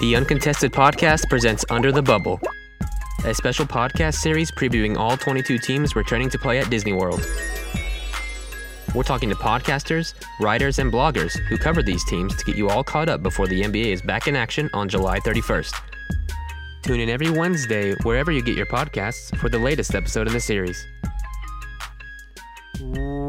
The Uncontested Podcast presents Under the Bubble, a special podcast series previewing all 22 teams returning to play at Disney World. We're talking to podcasters, writers, and bloggers who cover these teams to get you all caught up before the NBA is back in action on July 31st. Tune in every Wednesday wherever you get your podcasts for the latest episode in the series.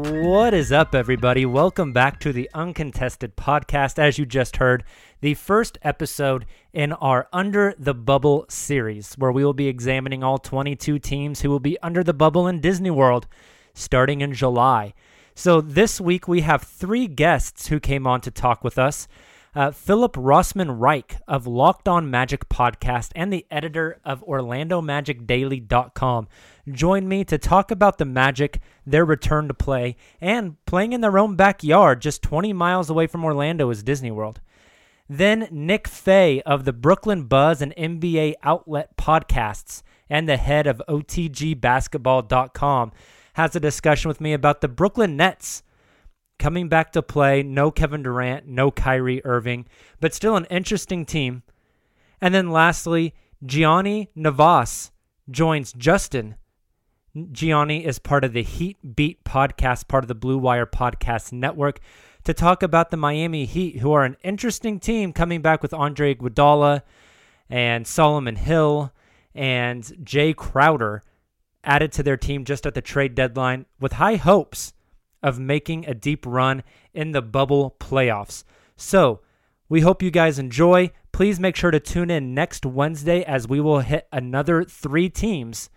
What is up, everybody? Welcome back to the Uncontested Podcast. As you just heard, the first episode in our Under the Bubble series, where we will be examining all 22 teams who will be under the bubble in Disney World starting in July. So this week we have three guests who came on to talk with us. Uh, Philip Rossman Reich of Locked On Magic podcast and the editor of OrlandoMagicDaily.com joined me to talk about the Magic, their return to play, and playing in their own backyard just 20 miles away from Orlando is Disney World. Then Nick Fay of the Brooklyn Buzz and NBA Outlet podcasts and the head of OTGBasketball.com has a discussion with me about the Brooklyn Nets coming back to play. No Kevin Durant, no Kyrie Irving, but still an interesting team. And then lastly, Gianni Navas joins Justin. Gianni is part of the Heat Beat podcast, part of the Blue Wire Podcast Network to talk about the Miami Heat, who are an interesting team coming back with Andre Iguodala and Solomon Hill and Jae Crowder added to their team just at the trade deadline with high hopes of making a deep run in the bubble playoffs. So, we hope you guys enjoy. Please make sure to tune in next Wednesday as we will hit another three teams.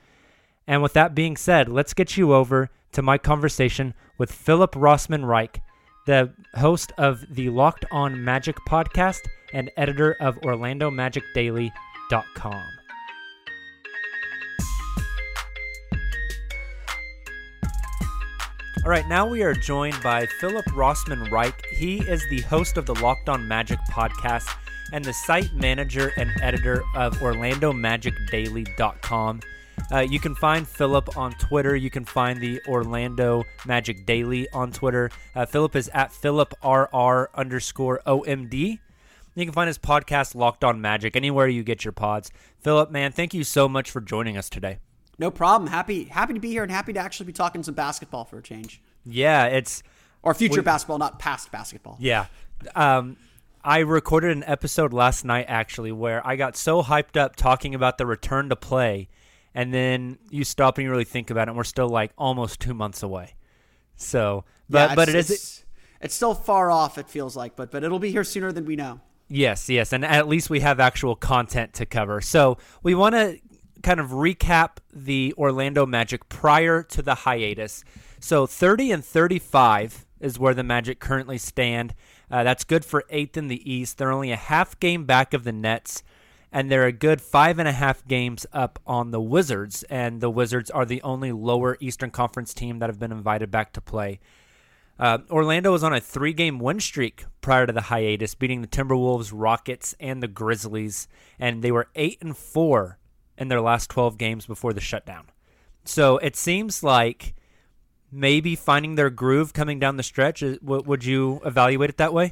And with that being said, let's get you over to my conversation with Philip Rossman Reich the host of the Locked On Magic podcast and editor of OrlandoMagicDaily.com. All right, now we are joined by Philip Rossman Reich. He is the host of the Locked On Magic podcast and the site manager and editor of OrlandoMagicDaily.com. Uh, you can find Philip on Twitter. You can find the Orlando Magic Daily on Twitter. Uh, Philip is at PhilipRR underscore OMD. You can find his podcast, Locked On Magic, anywhere you get your pods. Philip, man, thank you so much for joining us today. No problem. Happy happy to be here and happy to actually be talking some basketball for a change. Yeah, it's or future we, basketball, not past basketball. Yeah. Um, I recorded an episode last night actually where I got so hyped up talking about the return to play and then you stop and you really think about it, and we're still like almost two months away. So, but yeah, but it is it's, it's still far off. It feels like, but but it'll be here sooner than we know. Yes, yes, and at least we have actual content to cover. So we want to kind of recap the Orlando Magic prior to the hiatus. So 30 and 35 is where the Magic currently stand Uh, that's good for eighth in the East. They're only a half game back of the Nets, and they're a good five and a half games up on the Wizards. And the Wizards are the only lower Eastern Conference team that have been invited back to play. Uh, Orlando was on a three game win streak prior to the hiatus, beating the Timberwolves, Rockets, and the Grizzlies. And they were 8 and 4 in their last 12 games before the shutdown. So it seems like maybe finding their groove coming down the stretch. Would you evaluate it that way?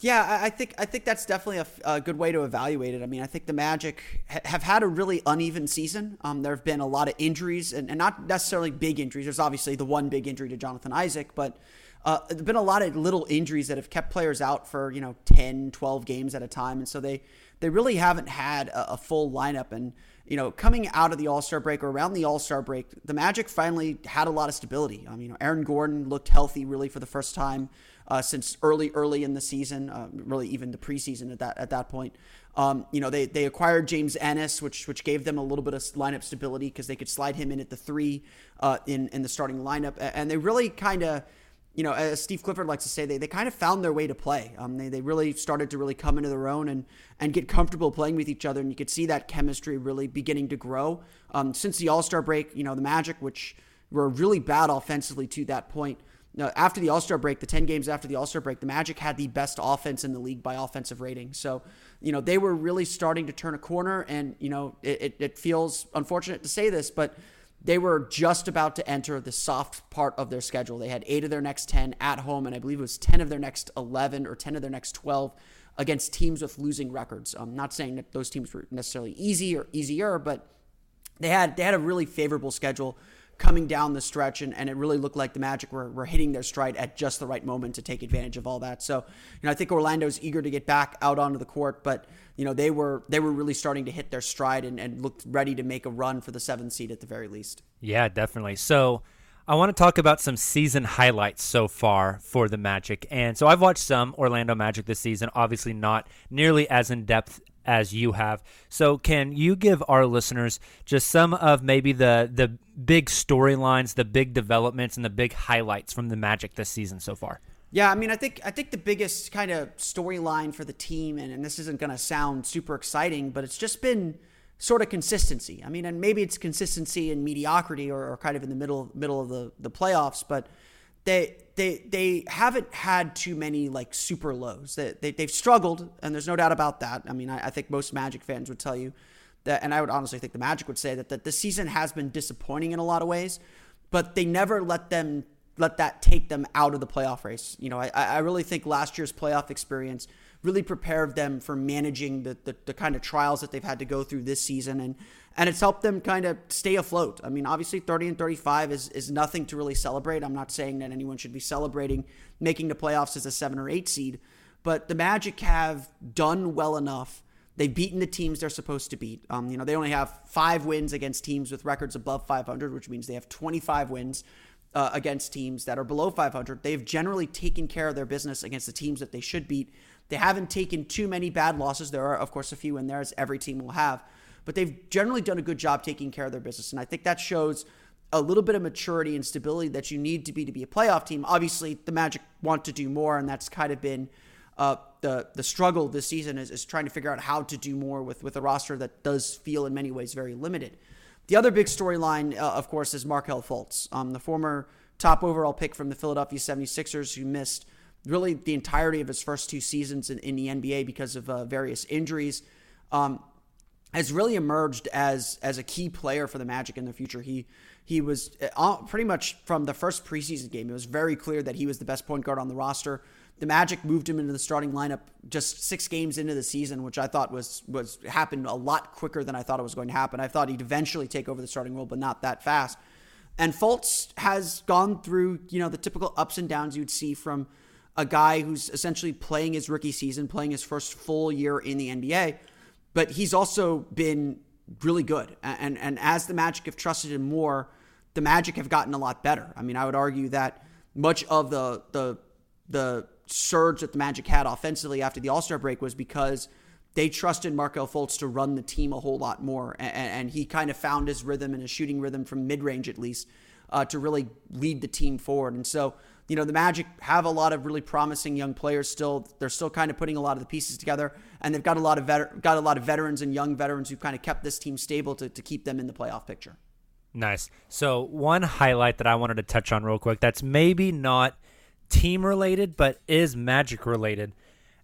Yeah, I think I think that's definitely a, a, good way to evaluate it. I mean, I think the Magic ha- have had a really uneven season. Um, there have been a lot of injuries, and, and, not necessarily big injuries. There's obviously the one big injury to Jonathan Isaac, but uh, there's been a lot of little injuries that have kept players out for you know 10, 12 games at a time, and so they they really haven't had a, a full lineup. And you know, coming out of the All Star break or around the All Star break, the Magic finally had a lot of stability. I mean, you know, Aaron Gordon looked healthy really for the first time uh, since early, early in the season, uh, really even the preseason at that at that point. Um, you know, they they acquired James Ennis, which which gave them a little bit of lineup stability because they could slide him in at the three uh, in in the starting lineup, and they really kind of you know, as Steve Clifford likes to say, they, they kind of found their way to play. Um, they, they really started to really come into their own and, and get comfortable playing with each other. And you could see that chemistry really beginning to grow. Um, since the All Star break, you know, the Magic, which were really bad offensively to that point, know, after the All Star break, the 10 games after the All Star break, the Magic had the best offense in the league by offensive rating. So, you know, they were really starting to turn a corner. And, you know, it, it, it feels unfortunate to say this, but they were just about to enter the soft part of their schedule. They had eight of their next 10 at home, and I believe it was 10 of their next 11 or 10 of their next 12 against teams with losing records. I'm not saying that those teams were necessarily easy or easier, but they had they had a really favorable schedule coming down the stretch, and, and it really looked like the Magic were, were hitting their stride at just the right moment to take advantage of all that. So, you know, I think Orlando's eager to get back out onto the court, but you know, they were they were really starting to hit their stride and, and looked ready to make a run for the seventh seed at the very least. Yeah, definitely. So I want to talk about some season highlights so far for the Magic. And so I've watched some Orlando Magic this season, obviously not nearly as in depth as you have. So can you give our listeners just some of maybe the the big storylines, the big developments and the big highlights from the Magic this season so far? Yeah, I mean, I think I think the biggest kind of storyline for the team, and, and this isn't going to sound super exciting, but it's just been sort of consistency. I mean, and maybe it's consistency and mediocrity, or, or kind of in the middle middle of the the playoffs, but they they they haven't had too many like super lows. They, they they've struggled, and there's no doubt about that. I mean, I, I, think most Magic fans would tell you that, and I would honestly think the Magic would say that that the season has been disappointing in a lot of ways, but they never let them let that take them out of the playoff race. You know, I I really think last year's playoff experience really prepared them for managing the, the, the kind of trials that they've had to go through this season and and it's helped them kind of stay afloat. I mean, obviously, 30 and 35 is, is nothing to really celebrate. I'm not saying that anyone should be celebrating making the playoffs as a seven or eight seed, but the Magic have done well enough. They've beaten the teams they're supposed to beat. Um, you know, they only have five wins against teams with records above 500, which means they have 25 wins uh, against teams that are below 500. They've generally taken care of their business against the teams that they should beat. They haven't taken too many bad losses. There are, of course, a few in there, as every team will have but they've generally done a good job taking care of their business. And I think that shows a little bit of maturity and stability that you need to be to be a playoff team. Obviously, the Magic want to do more, and that's kind of been uh, the the struggle this season is, is trying to figure out how to do more with with a roster that does feel in many ways very limited. The other big storyline, uh, of course, is Markelle Fultz, um, the former top overall pick from the Philadelphia 76ers, who missed really the entirety of his first two seasons in, in the NBA because of uh, various injuries. Um, has really emerged as as a key player for the Magic in the future. He he was uh, pretty much from the first preseason game. It was very clear that he was the best point guard on the roster. The Magic moved him into the starting lineup just six games into the season, which I thought was was happened a lot quicker than I thought it was going to happen. I thought he'd eventually take over the starting role, but not that fast. And Fultz has gone through you know the typical ups and downs you'd see from a guy who's essentially playing his rookie season, playing his first full year in the NBA but he's also been really good. And and as the Magic have trusted him more, the Magic have gotten a lot better. I mean, I would argue that much of the the the surge that the Magic had offensively after the All Star break was because they trusted Markelle Fultz to run the team a whole lot more, and, and he kind of found his rhythm and his shooting rhythm from mid range at least uh, to really lead the team forward. And so you know, the Magic have a lot of really promising young players still. They're still kind of putting a lot of the pieces together, and they've got a lot of got a lot of veterans and young veterans who've kind of kept this team stable to, to keep them in the playoff picture. Nice. So one highlight that I wanted to touch on real quick that's maybe not team related, but is Magic related.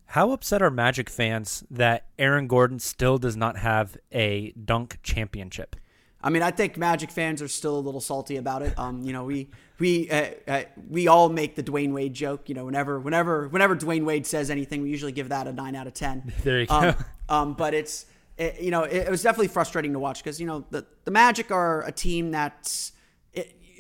How upset are Magic fans that Aaron Gordon still does not have a dunk championship? I mean, I think Magic fans are still a little salty about it. Um, you know, we we uh, uh, we all make the Dwyane Wade joke. You know, whenever whenever whenever Dwyane Wade says anything, we usually give that a nine out of ten. There you um, go. Um, but it's it, you know it, it, was definitely frustrating to watch because you know the the Magic are a team that's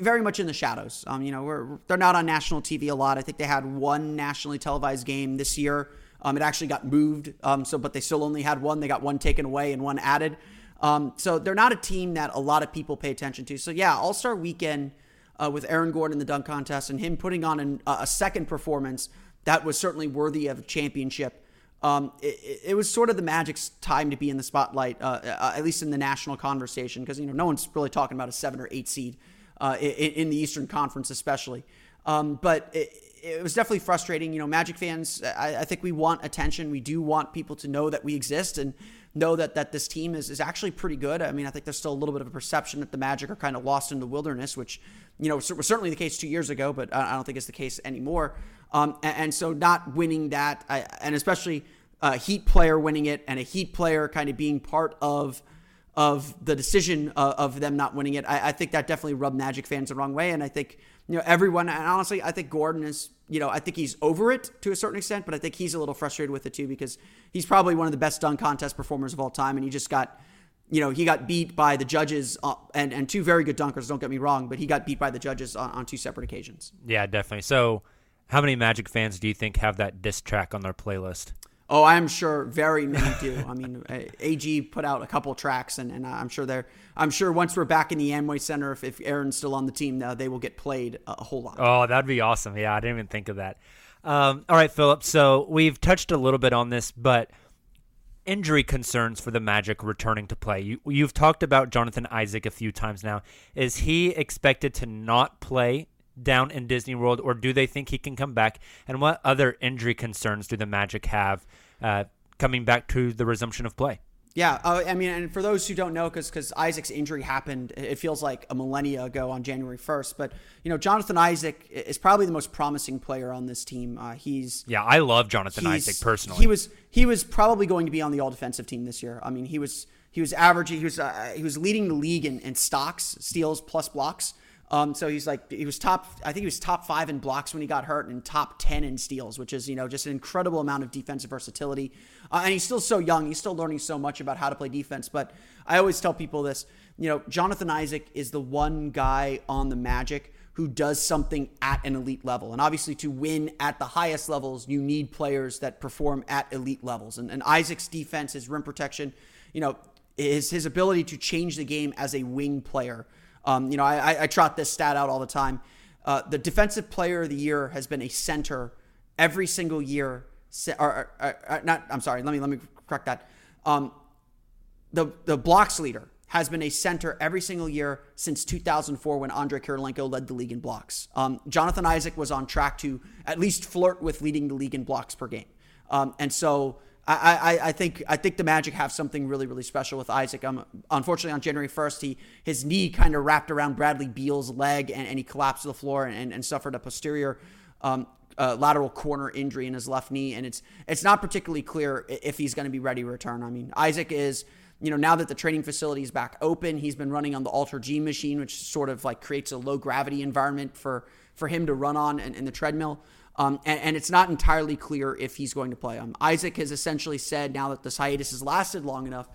very much in the shadows. Um, you know, they're not on national TV a lot. I think they had one nationally televised game this year. Um, it actually got moved. Um, so but they still only had one. They got one taken away and one added. Um, so they're not a team that a lot of people pay attention to. So yeah, All Star Weekend uh, with Aaron Gordon in the dunk contest and him putting on an, a second performance that was certainly worthy of a championship. Um, it, it, was sort of the Magic's time to be in the spotlight, uh, uh, at least in the national conversation, because you know no one's really talking about a seven or eight seed uh, in, in, the Eastern Conference, especially. Um, but it, it, was definitely frustrating. You know, Magic fans, I, I, think we want attention. We do want people to know that we exist, and know that that this team is, is actually pretty good. I mean, I think there's still a little bit of a perception that the Magic are kind of lost in the wilderness, which you know was certainly the case two years ago, but I don't think it's the case anymore. Um, and, and, so not winning that, I, and especially a Heat player winning it, and a Heat player kind of being part of of the decision uh, of them not winning it, I, I think that definitely rubbed Magic fans the wrong way. And I think you know everyone, and honestly, I think Gordon is you know, I think he's over it to a certain extent, but I think he's a little frustrated with it too because he's probably one of the best dunk contest performers of all time, and he just got, you know, he got beat by the judges uh, and and two very good dunkers. Don't get me wrong, but he got beat by the judges on, on two separate occasions. Yeah, definitely. So, how many Magic fans do you think have that diss track on their playlist? Oh, I'm sure very many do. I mean, AG put out a couple tracks, and, and I'm sure they're. I'm sure once we're back in the Amway Center, if, if Aaron's still on the team, uh, they will get played a, whole lot. Oh, that'd be awesome. Yeah, I didn't even think of that. Um, all right, Philip. So we've touched a little bit on this, but injury concerns for the Magic returning to play. You, you've talked about Jonathan Isaac a few times now. Is he expected to not play down in Disney World, or do they think he can come back? And what other injury concerns do the Magic have uh, coming back to the resumption of play? Yeah, uh, I mean, and for those who don't know, because because Isaac's injury happened, it feels like a millennia ago on January first. But you know, Jonathan Isaac is probably the most promising player on this team. Uh, he's yeah, I love Jonathan Isaac personally. He was he was probably going to be on the all defensive team this year. I mean, he was he was averaging he was uh, he was leading the league in, in stocks, steals plus blocks. Um, so he's like he was top. I think he was top five in blocks when he got hurt, and top ten in steals, which is you know just an incredible amount of defensive versatility. Uh, and he's still so young; he's still learning so much about how to play defense. But I always tell people this: you know, Jonathan Isaac is the one guy on the Magic who does something at an elite level. And obviously, to win at the highest levels, you need players that perform at elite levels. And, and Isaac's defense, his rim protection, you know, is his ability to change the game as a wing player um, you know, I, I, trot this stat out all the time. Uh, the defensive player of the year has been a center every single year. Or, or, or, not, I'm sorry. Let me let me correct that. Um, the the blocks leader has been a center every single year since 2004 when Andre Kirilenko led the league in blocks. Um, Jonathan Isaac was on track to at least flirt with leading the league in blocks per game. Um, and so I, I, I, think I think the Magic have something really really special with Isaac. Um, unfortunately, on January first, he his knee kind of wrapped around Bradley Beal's leg, and, and he collapsed to the floor and, and suffered a posterior um, uh, lateral corner injury in his left knee, and it's it's not particularly clear if he's going to be ready to return. I mean, Isaac is. You know, now that the training facility is back open, he's been running on the Alter G machine, which sort of like creates a low gravity environment for for him to run on in the treadmill. Um, and, and, it's not entirely clear if he's going to play. Um, Isaac has essentially said now that this hiatus has lasted long enough,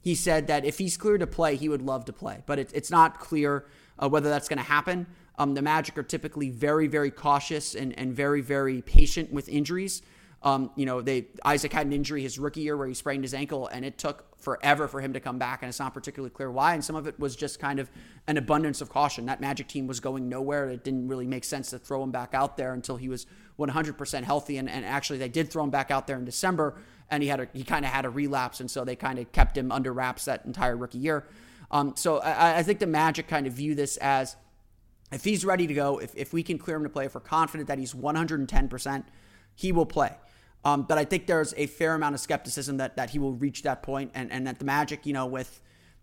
he said that if he's clear to play, he would love to play. But it, it's not clear uh, whether that's going to happen. Um, the Magic are typically very, very cautious and, and very, very patient with injuries. Um, you know, they Isaac had an injury his rookie year where he sprained his ankle, and it took forever for him to come back, and it's not particularly clear why. And some of it was just kind of an abundance of caution. That Magic team was going nowhere. It didn't really make sense to throw him back out there until he was 100% healthy. And, and actually, they did throw him back out there in December, and he had a, he kind of had a relapse, and so they kind of kept him under wraps that entire rookie year. Um, so I, I think the Magic kind of view this as if he's ready to go, if, if we can clear him to play, if we're confident that he's 110%, he will play. Um, but I think there's a fair amount of skepticism that, that he will reach that point and, and that the Magic, you know, with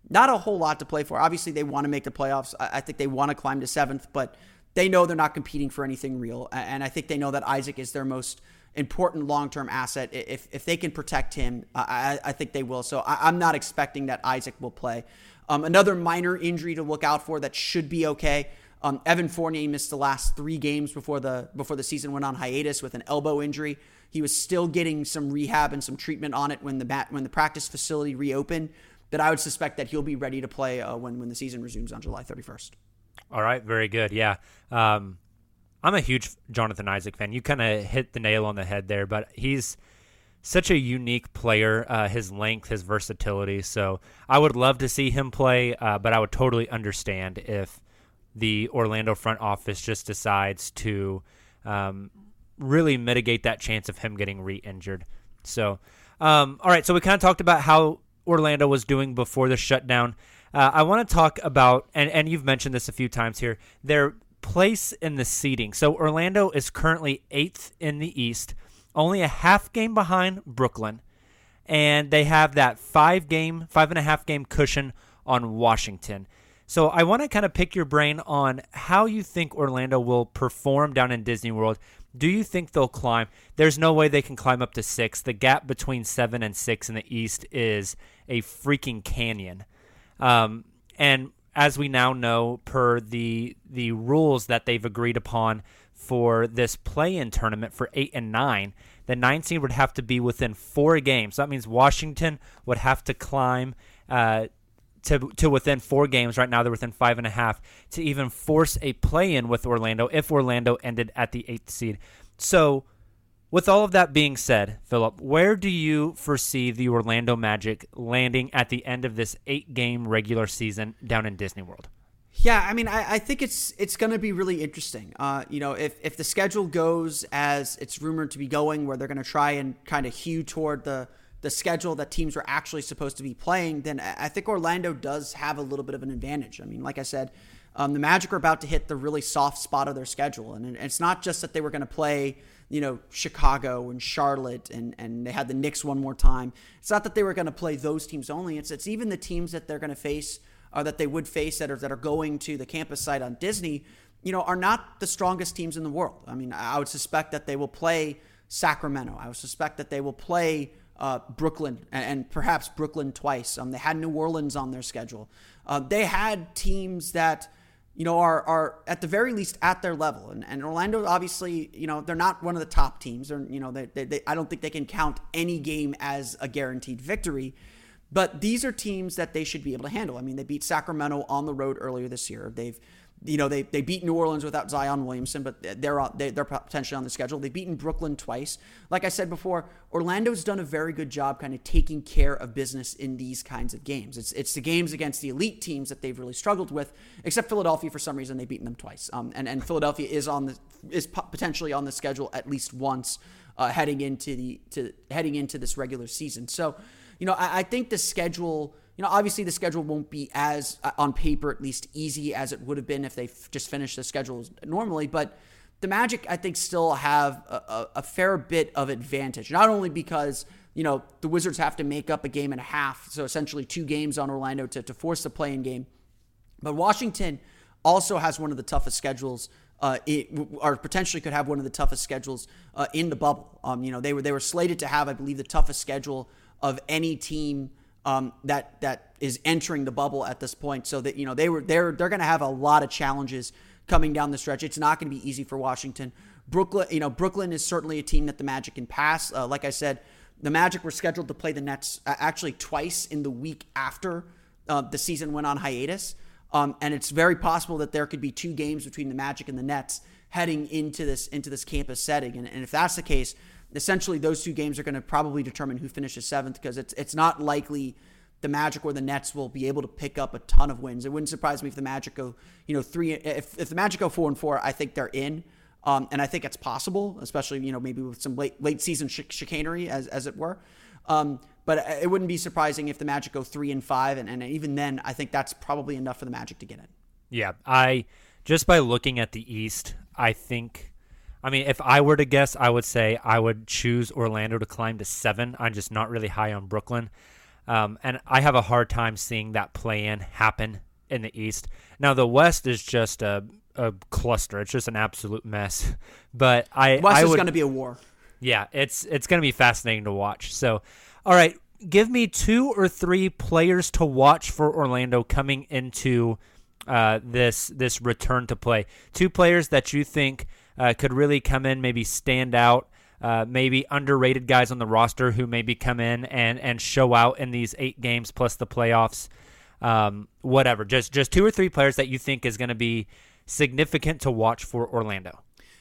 not a whole lot to play for. Obviously, they want to make the playoffs. I, I think they want to climb to seventh, but they know they're not competing for anything real. And I think they know that Isaac is their most important long term asset. If, if they can protect him, I, I think they will. So I, am not expecting that Isaac will play. Um, another minor injury to look out for that should be okay. Um, Evan Fournier missed the last three games before the before the season went on hiatus with an elbow injury. He was still getting some rehab and some treatment on it when the bat, when the practice facility reopened. That I would suspect that he'll be ready to play uh, when when the season resumes on July 31st. All right, very good. Yeah, um, I'm a huge Jonathan Isaac fan. You kind of hit the nail on the head there, but he's such a unique player. Uh, his length, his versatility. So I would love to see him play, uh, but I would totally understand if the Orlando front office just decides to um, really mitigate that chance of him getting re-injured. So, um, all right. So we kind of talked about how Orlando was doing before the shutdown. Uh, I want to talk about, and, and you've mentioned this a few times here, their place in the seeding. So Orlando is currently eighth in the East, only a half game behind Brooklyn, and they have that five game, five and a half game cushion on Washington. So I want to kind of pick your brain on how you think Orlando will perform down in Disney World. Do you think they'll climb? There's no way they can climb up to six. The gap between seven and six in the East is a freaking canyon. Um, and as we now know, per the the rules that they've agreed upon for this play-in tournament for eight and nine, the nine seed would have to be within four games. So that means Washington would have to climb uh, to to within four games. Right now, they're within five and a half to even force a play in with Orlando if Orlando ended at the eighth seed. So, with all of that being said, Philip, where do you foresee the Orlando Magic landing at the end of this eight game regular season down in Disney World? Yeah, I mean, I, I think it's it's going to be really interesting. Uh, you know, if if the schedule goes as it's rumored to be going, where they're going to try and kind of hew toward the the schedule that teams were actually supposed to be playing, then I think Orlando does have a little bit of an advantage. I mean, like I said, um, the Magic are about to hit the really soft spot of their schedule, and it's not just that they were going to play, you know, Chicago and Charlotte, and and they had the Knicks one more time. It's not that they were going to play those teams only. It's it's even the teams that they're going to face, or that they would face that are that are going to the campus site on Disney. You know, are not the strongest teams in the world. I mean, I would suspect that they will play Sacramento. I would suspect that they will play uh, Brooklyn and, perhaps Brooklyn twice. Um, they had New Orleans on their schedule. Uh, they had teams that you know are are at the very least at their level. And, and Orlando, obviously, you know they're not one of the top teams. You know they, they, they I don't think they can count any game as a guaranteed victory. But these are teams that they should be able to handle. I mean, they beat Sacramento on the road earlier this year. They've you know, they, they beat New Orleans without Zion Williamson, but they're they, they're potentially on the schedule. They've beaten Brooklyn twice. Like I said before, Orlando's done a very good job kind of taking care of business in these kinds of games. It's it's the games against the elite teams that they've really struggled with, except Philadelphia for some reason they've beaten them twice. Um, and and Philadelphia is on the is potentially on the schedule at least once uh, heading into the to heading into this regular season. So, you know, I, I think the schedule you know, obviously the schedule won't be as, uh, on paper at least, easy as it would have been if they just finished the schedule normally. But the Magic, I think, still have a, a, a, fair bit of advantage. Not only because, you know, the Wizards have to make up a game and a half, so essentially two games on Orlando to, to force the play in game, but Washington also has one of the toughest schedules. Uh, it, or potentially could have one of the toughest schedules uh, in the bubble. Um, you know, they were they were slated to have, I believe, the toughest schedule of any team um, that that is entering the bubble at this point. So that you know they were they're they're going to have a lot of challenges coming down the stretch. It's not going to be easy for Washington. Brooklyn, you know, Brooklyn is certainly a team that the Magic can pass. Uh, like I said, the Magic were scheduled to play the Nets uh, actually twice in the week after uh, the season went on hiatus. Um, and it's very possible that there could be two games between the Magic and the Nets heading into this into this campus setting. And, and if that's the case, essentially those two games are going to probably determine who finishes seventh because it's it's not likely the Magic or the Nets will be able to pick up a ton of wins. It wouldn't surprise me if the Magic go, you know, three. If, if the Magic go four and four, I think they're in, um, and I think it's possible, especially you know maybe with some late late season ch- chicanery as as it were. Um, but it wouldn't be surprising if the Magic go three and five, and, and even then, I think that's probably enough for the Magic to get in. Yeah, I Just by looking at the East, I think. I mean, if I were to guess, I would say I would choose Orlando to climb to seven. I'm just not really high on Brooklyn. Um, and I have a hard time seeing that play in happen in the East. Now, the West is just a, a cluster, it's just an absolute mess. But I. West I is going to be a war. yeah, it's it's going to be fascinating to watch. So, all right, give me two or three players to watch for Orlando coming into uh, this this return to play. Two players that you think uh, could really come in, maybe stand out. Uh, maybe underrated guys on the roster who maybe come in and, and show out in these eight games plus the playoffs. Um, whatever, just just two or three players that you think is going to be significant to watch for Orlando.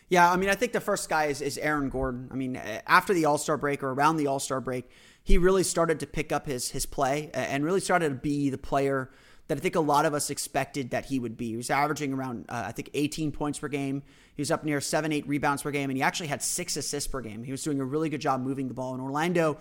Yeah, I mean, I think the first guy is, is Aaron Gordon. I mean, after the All Star break or around the All Star break, he really started to pick up his his play and really started to be the player that I think a lot of us expected that he would be. He was averaging around, uh, I think, 18 points per game. He was up near seven, eight rebounds per game, and he actually had six assists per game. He was doing a really good job moving the ball. And Orlando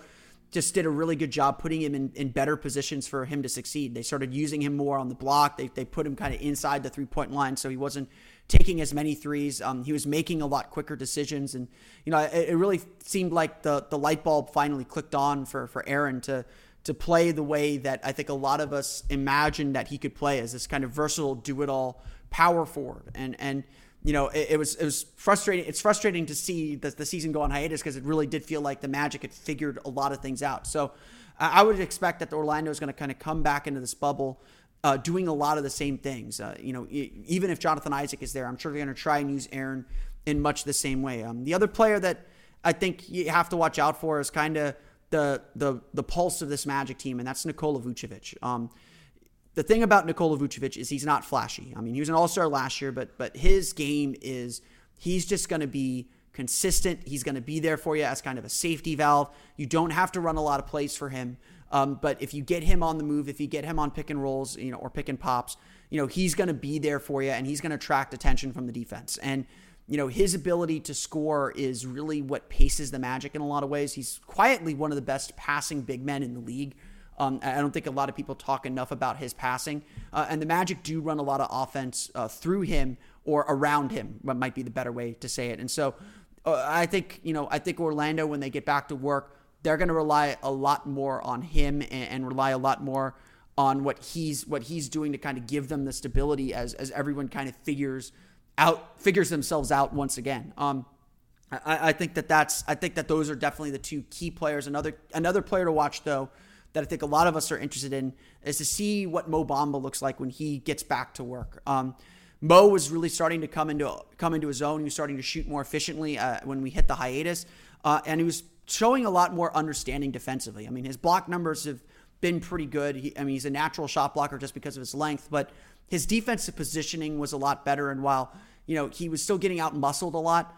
just did a really good job putting him in, in better positions for him to succeed. They started using him more on the block. They, they put him kind of inside the three point line, so he wasn't taking as many threes. Um, he was making a lot quicker decisions, and you know it, it really seemed like the the light bulb finally clicked on for for Aaron to to play the way that I think a lot of us imagined that he could play as this kind of versatile, do it all power forward. And and you know, it, it, was it was frustrating. It's frustrating to see the, the season go on hiatus because it really did feel like the Magic had figured a lot of things out. So I would expect that Orlando is going to kind of come back into this bubble. Uh, doing a lot of the same things. Uh, you know, even if Jonathan Isaac is there, I'm sure they're going to try and use Aaron in much the same way. Um, the other player that I think you have to watch out for is kind of the the the pulse of this Magic team, and that's Nikola Vucevic. Um, the thing about Nikola Vucevic is he's not flashy. I mean, he was an All Star last year, but but his game is he's just going to be consistent. He's going to be there for you as kind of a safety valve. You don't have to run a lot of plays for him. Um, but if you get him on the move, if you get him on pick and rolls, you know, or pick and pops, you know, he's going to be there for you, and he's going to attract attention from the defense. And you know, his ability to score is really what paces the Magic in a lot of ways. He's quietly one of the best passing big men in the league. Um, I don't think a lot of people talk enough about his passing. Uh, and the Magic do run a lot of offense uh, through him or around him, what might be the better way to say it. And so uh, I think, you know, I think Orlando, when they get back to work, they're going to rely a lot more on him and, and rely a lot more on what he's what he's doing to kind of give them the stability as as everyone kind of figures out figures themselves out once again. Um, I, I, think that that's I think that those are definitely the two key players. Another another player to watch though that I think a lot of us are interested in is to see what Mo Bamba looks like when he gets back to work. Um, Mo was really starting to come into come into his own. He was starting to shoot more efficiently uh, when we hit the hiatus, uh, and he was showing a lot more understanding defensively. I mean, his block numbers have been pretty good. He, I mean, he's a natural shot blocker just because of his length, but his defensive positioning was a lot better. And while you know, he was still getting out muscled a lot.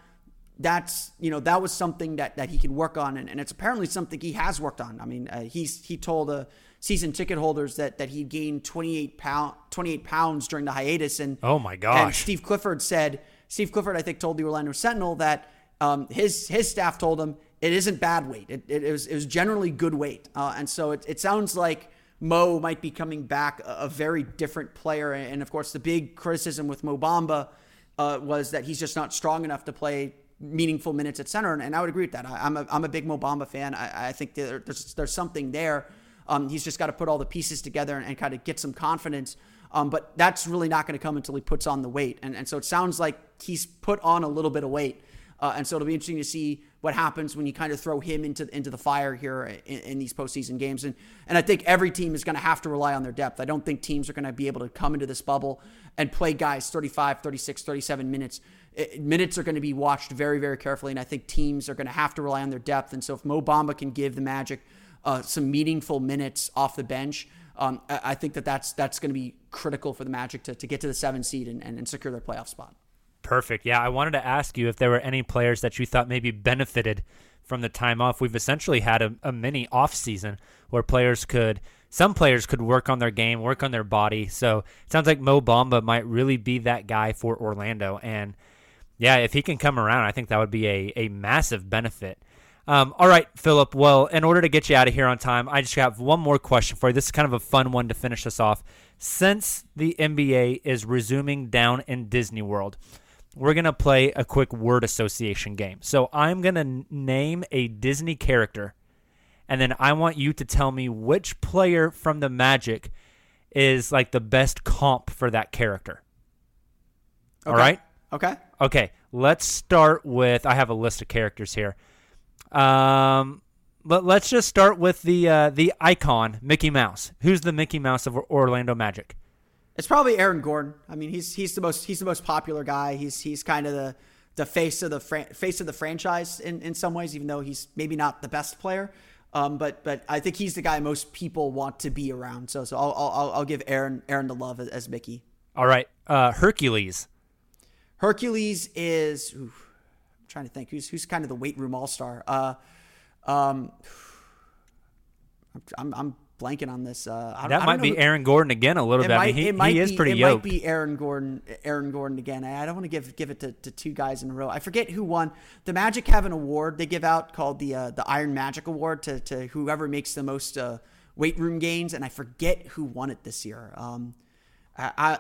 That's, you know, that was something that, that he can work on. And, and it's apparently something he has worked on. I mean, uh, he's, he told uh, season ticket holders that, that he gained 28 pound, 28 pounds during the hiatus. And, oh my gosh. And Steve Clifford said, Steve Clifford, I think told the Orlando Sentinel that um, his, his staff told him it isn't bad weight. It, it, it was, it was generally good weight. Uh, and so it, it sounds like, Mo might be coming back a, a, very different player. And of course, the big criticism with Mo Bamba uh, was that he's just not strong enough to play meaningful minutes at center. And, and I would agree with that. I, am a, I'm a big Mo Bamba fan. I, I think there, there's, there's something there. Um, he's just got to put all the pieces together and, and kind of get some confidence. Um, but that's really not going to come until he puts on the weight. And, and so it sounds like he's put on a little bit of weight. Uh, and so it'll be interesting to see what happens when you kind of throw him into into the fire here in, in these postseason games. And and I think every team is going to have to rely on their depth. I don't think teams are going to be able to come into this bubble and play guys 35, 36, 37 minutes. It, minutes are going to be watched very, very carefully. And I think teams are going to have to rely on their depth. And so if Mo Bamba can give the Magic uh, some meaningful minutes off the bench, um, I, I, think that that's, that's going to be critical for the Magic to, to get to the seven seed and, and, and secure their playoff spot. Perfect. Yeah, I wanted to ask you if there were any players that you thought maybe benefited from the time off. We've essentially had a, a mini off season where players could some players could work on their game, work on their body. So it sounds like Mo Bamba might really be that guy for Orlando. And yeah, if he can come around, I think that would be a, a massive benefit. Um, all right, Philip. Well, in order to get you out of here on time, I just have one more question for you. This is kind of a fun one to finish us off. Since the NBA is resuming down in Disney World, we're going to play a quick word association game. So I'm going to name a Disney character, and then I want you to tell me which player from the Magic is like the best comp for that character. All Okay. right? Okay. Okay, let's start with. I have a list of characters here. Um, but let's just start with the uh, the icon Mickey Mouse. Who's the Mickey Mouse of Orlando Magic? It's probably Aaron Gordon. I mean, he's he's the most he's the most popular guy. He's he's kind of the the face of the fran- face of the franchise in, in some ways, even though he's maybe not the best player. Um, but but I think he's the guy most people want to be around. So so I'll I'll, I'll give Aaron Aaron the love as, as Mickey. All right, uh, Hercules. Hercules is ooh, I'm trying to think who's who's kind of the weight room all star. Uh, um, I'm, I'm blanking on this. Uh, I, don't- I That might be who- Aaron Gordon again a little bit. might, I mean, he, it he is be, pretty good. it yoked. might be Aaron Gordon. Aaron Gordon again. I I don't want to give give it to, to two guys in a row. I forget who won. The Magic have an award they give out called the uh, the Iron Magic Award to, to whoever makes the most uh, weight room gains, and I forget who won it this year. Um, I, I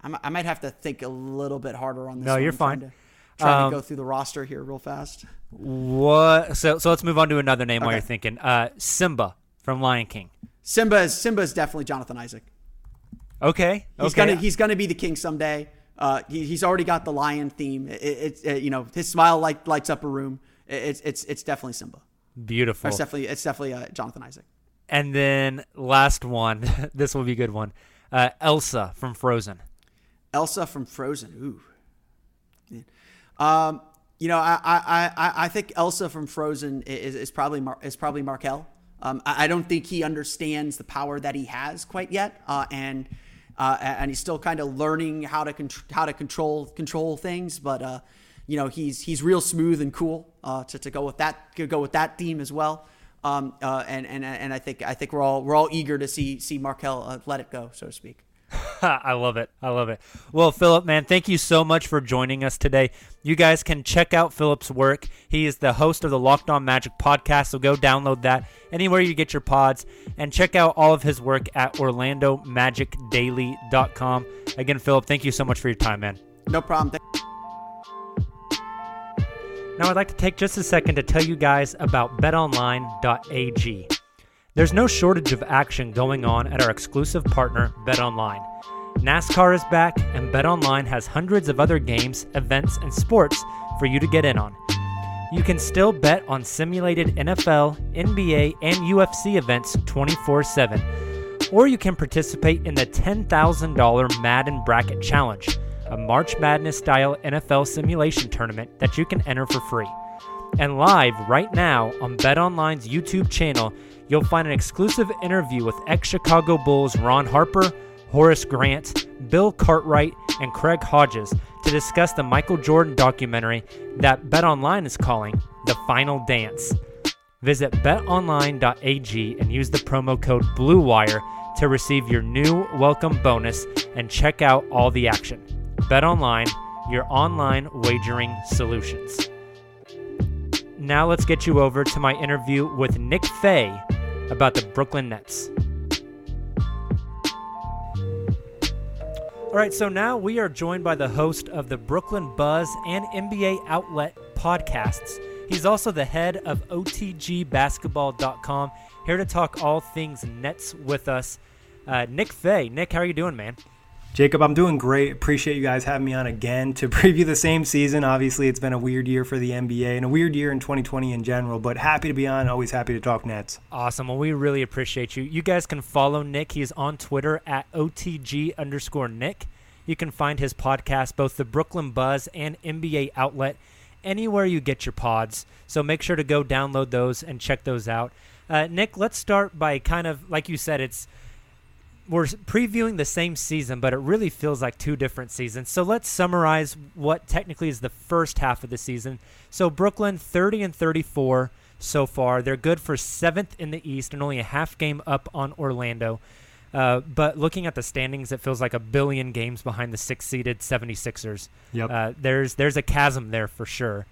I mi- I might have to think a little bit harder on this. No, one. you're I'm trying fine. to- Trying Um, to go through the roster here real fast. What? So so let's move on to another name while Okay. you're thinking. Uh, Simba from Lion King. Simba is Simba is definitely Jonathan Isaac. Okay. He's okay. gonna he's gonna be the king someday. Uh, he, he's already got the lion theme. It, it's uh, you know his smile light, lights up a room. It, it's it's it's definitely Simba. Beautiful. It's definitely it's definitely uh, Jonathan Isaac. And then last one. this will be a good one. Uh, Elsa from Frozen. Elsa from Frozen. Ooh. Um, you know, I, I, I, I think Elsa from Frozen is, is probably Mar- is probably Markelle. Um, I, I don't think he understands the power that he has quite yet, uh, and uh, and he's still kind of learning how to contr- how to control control things. But uh, you know, he's he's real smooth and cool uh, to, to go with that to go with that theme as well. Um, uh, and and and I think I think we're all we're all eager to see see Markelle uh, let it go, so to speak. I love it. I love it. Well, Philip, man, thank you so much for joining us today. You guys can check out Philip's work. He is the host of the Locked On Magic podcast, so go download that anywhere you get your pods and check out all of his work at orlandomagicdaily.com. Again, Philip, thank you so much for your time, man. No problem. Thank- Now, I'd like to take just a second to tell you guys about betonline.ag. There's no shortage of action going on at our exclusive partner, BetOnline. NASCAR is back, and BetOnline has hundreds of other games, events, and sports for you to get in on. You can still bet on simulated NFL, NBA, and UFC events 24 7. Or you can participate in the $10,000 Madden Bracket Challenge, a March Madness style NFL simulation tournament that you can enter for free. And live right now on BetOnline's YouTube channel, you'll find an exclusive interview with ex Chicago Bulls Ron Harper, Horace Grant, Bill Cartwright, and Craig Hodges to discuss the Michael Jordan documentary that BetOnline is calling The Final Dance. Visit betonline.ag and use the promo code BLUEWIRE to receive your new welcome bonus and check out all the action. BetOnline, your online wagering solutions. Now let's get you over to my interview with Nick Fay about the Brooklyn Nets. All right, so now we are joined by the host of the Brooklyn Buzz and NBA Outlet podcasts. He's also the head of OTGBasketball.com, here to talk all things Nets with us. Uh, Nick Fay. Nick, how are you doing, man? Jacob, I'm doing great. Appreciate you guys having me on again to preview the same season. Obviously, it's been a weird year for the NBA and a weird year in 2020 in general, but happy to be on. Always happy to talk Nets. Awesome. Well, we really appreciate you. You guys can follow Nick. He's on Twitter at OTG underscore Nick. You can find his podcast, both the Brooklyn Buzz and NBA Outlet, anywhere you get your pods. So make sure to go download those and check those out. Uh, Nick, let's start by kind of, like you said, it's we're previewing the same season, but it really feels like two different seasons. So let's summarize what technically is the first half of the season. So Brooklyn 30 and 34 so far. They're good for seventh in the East and only a half game up on Orlando. Uh, but looking at the standings, it feels like a billion games behind the six seeded 76ers. Yep. Uh, there's there's a chasm there for sure.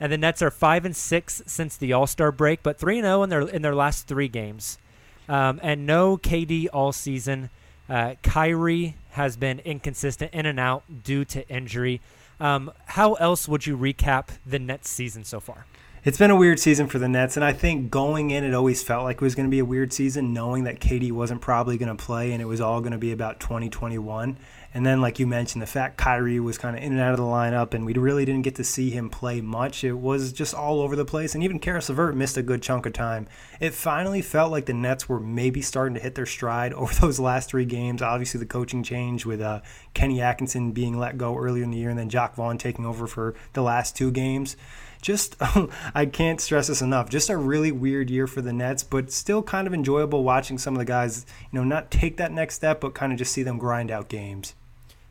and the Nets are five and six since the All Star break, but three and zero in their in their last three games, um, and no KD all season. Uh, Kyrie has been inconsistent in and out due to injury. Um, how else would you recap the Nets season so far? It's been a weird season for the Nets, and I think going in, it always felt like it was going to be a weird season, knowing that KD wasn't probably going to play, and it was all going to be about 2021. And then, like you mentioned, the fact Kyrie was kind of in and out of the lineup, and we really didn't get to see him play much. It was just all over the place, and even Caris LeVert missed a good chunk of time. It finally felt like the Nets were maybe starting to hit their stride over those last three games. Obviously, the coaching change with uh, Kenny Atkinson being let go earlier in the year, and then Jacque Vaughn taking over for the last two games just I can't stress this enough. Just a really weird year for the Nets, but still kind of enjoyable watching some of the guys, you know, not take that next step, but kind of just see them grind out games.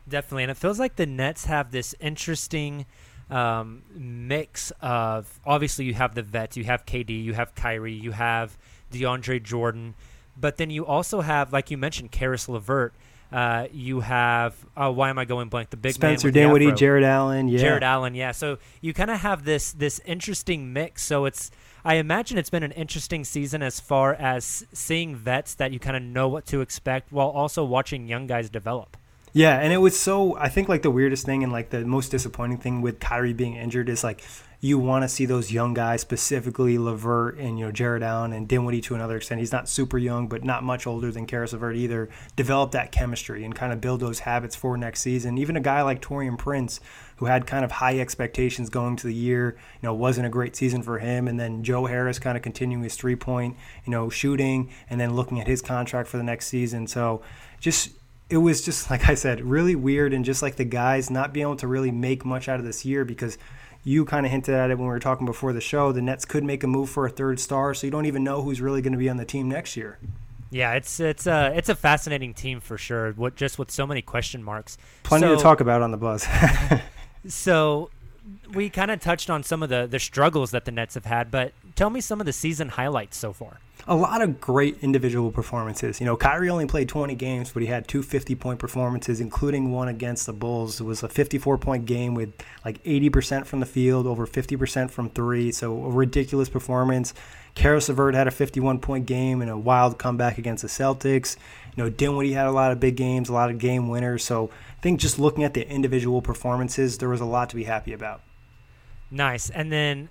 Definitely, and it feels like the Nets have this interesting um, mix of obviously you have the vets, you have KD, you have Kyrie, you have DeAndre Jordan, but then you also have, like you mentioned, Caris LeVert uh, you have oh, why am I going blank? The big Spencer Dinwiddie, Jarrett Allen, yeah, Jarrett Allen, yeah. So you kind of have this this interesting mix. So it's I imagine it's been an interesting season as far as seeing vets that you kind of know what to expect while also watching young guys develop. Yeah, and it was so I think like the weirdest thing and like the most disappointing thing with Kyrie being injured is like you want to see those young guys, specifically LeVert and you know Jarrett Allen and Dinwiddie to another extent. He's not super young, but not much older than Caris LeVert either. Develop that chemistry and kind of build those habits for next season. Even a guy like Taurean Prince, who had kind of high expectations going to the year, you know, wasn't a great season for him. And then Joe Harris kind of continuing his three point, you know, shooting, and then looking at his contract for the next season. So just it was just like I said, really weird, and just like the guys not being able to really make much out of this year because you kind of hinted at it when we were talking before the show. The Nets could make a move for a third star, so you don't even know who's really going to be on the team next year. Yeah, it's it's a it's a fascinating team for sure. What just with so many question marks. Plenty so, to talk about on the buzz. so we kind of touched on some of the the struggles that the Nets have had, but tell me some of the season highlights so far a lot of great individual performances. You know, Kyrie only played 20 games, but he had two 50 point performances, including one against the Bulls. It was a 54 point game with like 80% from the field, over 50% from three. So a ridiculous performance. Caris LeVert had a 51 point game and a wild comeback against the Celtics. You know, Dinwiddie had a lot of big games, a lot of game winners. So I think just looking at the individual performances, there was a lot to be happy about. Nice. And then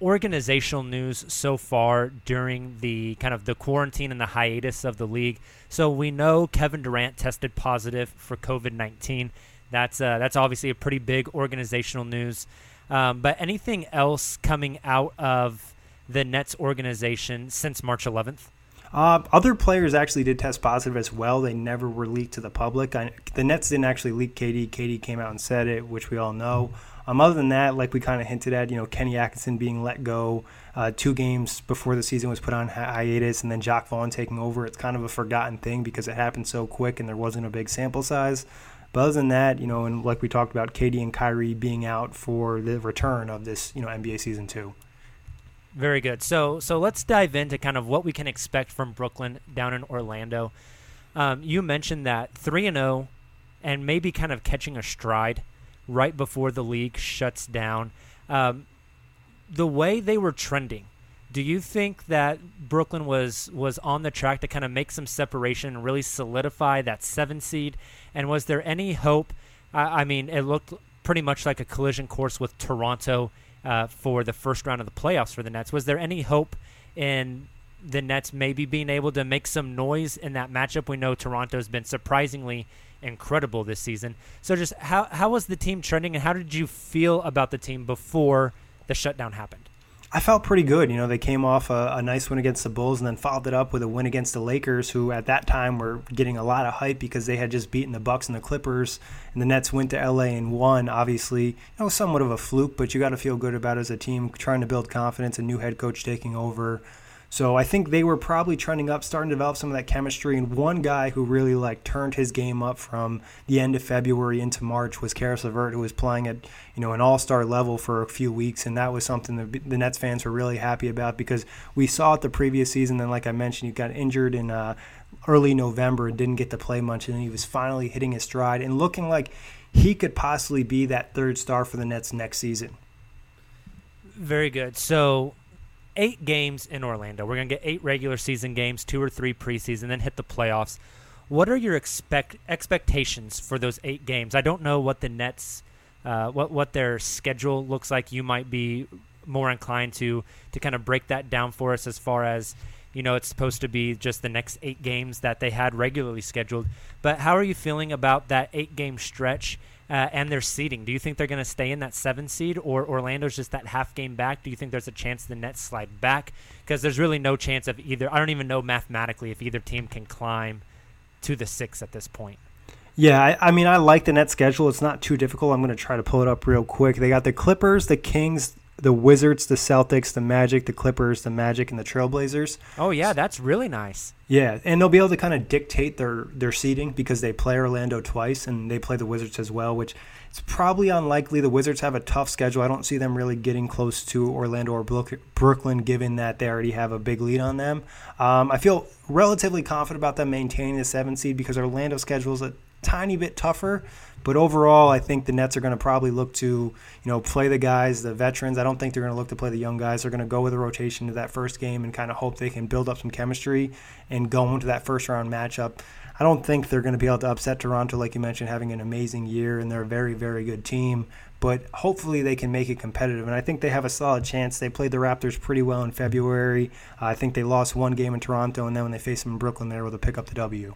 organizational news so far during the kind of the quarantine and the hiatus of the league. So we know Kevin Durant tested positive for COVID nineteen. That's uh, that's obviously a pretty big organizational news. Um, but anything else coming out of the Nets organization since March 11th? Uh, other players actually did test positive as well. They never were leaked to the public. I, the Nets didn't actually leak KD. KD came out and said it, which we all know. Um, other than that, like we kind of hinted at, you know, Kenny Atkinson being let go uh, two games before the season was put on hiatus, and then Jacque Vaughn taking over. It's kind of a forgotten thing because it happened so quick and there wasn't a big sample size. But other than that, you know, and like we talked about, KD and Kyrie being out for the return of this, you know, NBA season two. Very good. So so let's dive into kind of what we can expect from Brooklyn down in Orlando. Um, you mentioned that three and zero, oh and maybe kind of catching a stride right before the league shuts down. Um, the way they were trending, do you think that Brooklyn was was on the track to kind of make some separation and really solidify that seven seed? And was there any hope? I, I mean, it looked pretty much like a collision course with Toronto uh, for the first round of the playoffs for the Nets. Was there any hope in the Nets maybe being able to make some noise in that matchup? We know Toronto's been surprisingly incredible this season. So just how how was the team trending and how did you feel about the team before the shutdown happened? I felt pretty good. You know, they came off a, a, nice win against the Bulls and then followed it up with a win against the Lakers, who at that time were getting a lot of hype because they had just beaten the Bucks and the Clippers. And the Nets went to LA and won. Obviously, you know, somewhat of a fluke, but you got to feel good about as a team trying to build confidence. A new head coach taking over. So I think they were probably trending up, starting to develop some of that chemistry. And one guy who really like turned his game up from the end of February into March was Caris LeVert, who was playing at you know an All Star level for a few weeks, and that was something that the Nets fans were really happy about because we saw it the previous season. Then, like I mentioned, he got injured in uh, early November and didn't get to play much, and then he was finally hitting his stride and looking like he could possibly be that third star for the Nets next season Very good. So, eight games in Orlando. We're going to get eight regular season games, two or three preseason, then hit the playoffs. What are your expect expectations for those eight games? I don't know what the Nets, uh, what what their schedule looks like. You might be more inclined to to kind of break that down for us as far as you know it's supposed to be just the next eight games that they had regularly scheduled. But how are you feeling about that eight game stretch? Uh, and their seeding. Do you think they're going to stay in that seven seed, or Orlando's just that half game back? Do you think there's a chance the Nets slide back? Because there's really no chance of either. I don't even know mathematically if either team can climb to the six at this point. Yeah, I, I mean, I like the net schedule. It's not too difficult. I'm going to try to pull it up real quick. They got the Clippers, the Kings, the Wizards, the Celtics, the Magic, the Clippers, the Magic, and the Trailblazers. Oh yeah, that's really nice. Yeah, and they'll be able to kind of dictate their their seeding because they play Orlando twice and they play the Wizards as well, which it's probably unlikely. The Wizards have a tough schedule. I don't see them really getting close to Orlando or Brooklyn, given that they already have a big lead on them. Um, I feel relatively confident about them maintaining the seven seed because Orlando's schedule is a tiny bit tougher. But overall, I think the Nets are going to probably look to, you know, play the guys, the veterans. I don't think they're going to look to play the young guys. They're going to go with a rotation to that first game and kind of hope they can build up some chemistry and go into that first round matchup. I don't think they're going to be able to upset Toronto, like you mentioned, having an amazing year, and they're a very, very good team. But hopefully they can make it competitive, and I think they have a solid chance. They played the Raptors pretty well in February. Uh, I think they lost one game in Toronto, and then when they faced them in Brooklyn, they were able to pick up the W.